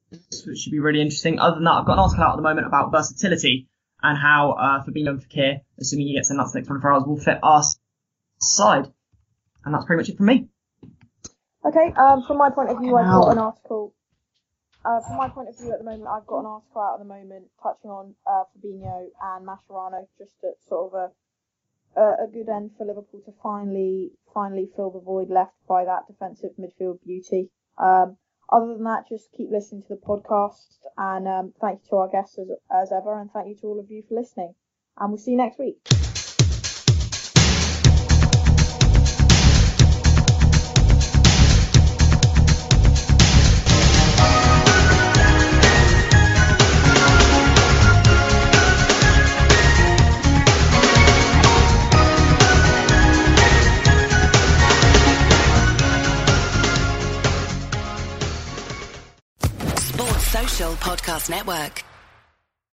which should be really interesting. Other than that, I've got an article out at the moment about versatility and how uh, Fabinho and Fekir, assuming he gets in that next 24 hours, will fit our side. And that's pretty much it from me. Okay, um, from my point of view, I've got an article. Uh, from my point of view at the moment, I've got an article out at the moment touching on uh, Fabinho and Mascherano, just at sort of a a, a good end for Liverpool to finally finally fill the void left by that defensive midfield beauty. Um, other than that, just keep listening to the podcast and um, thank you to our guests as, as ever and thank you to all of you for listening. And we'll see you next week. Podcast Network.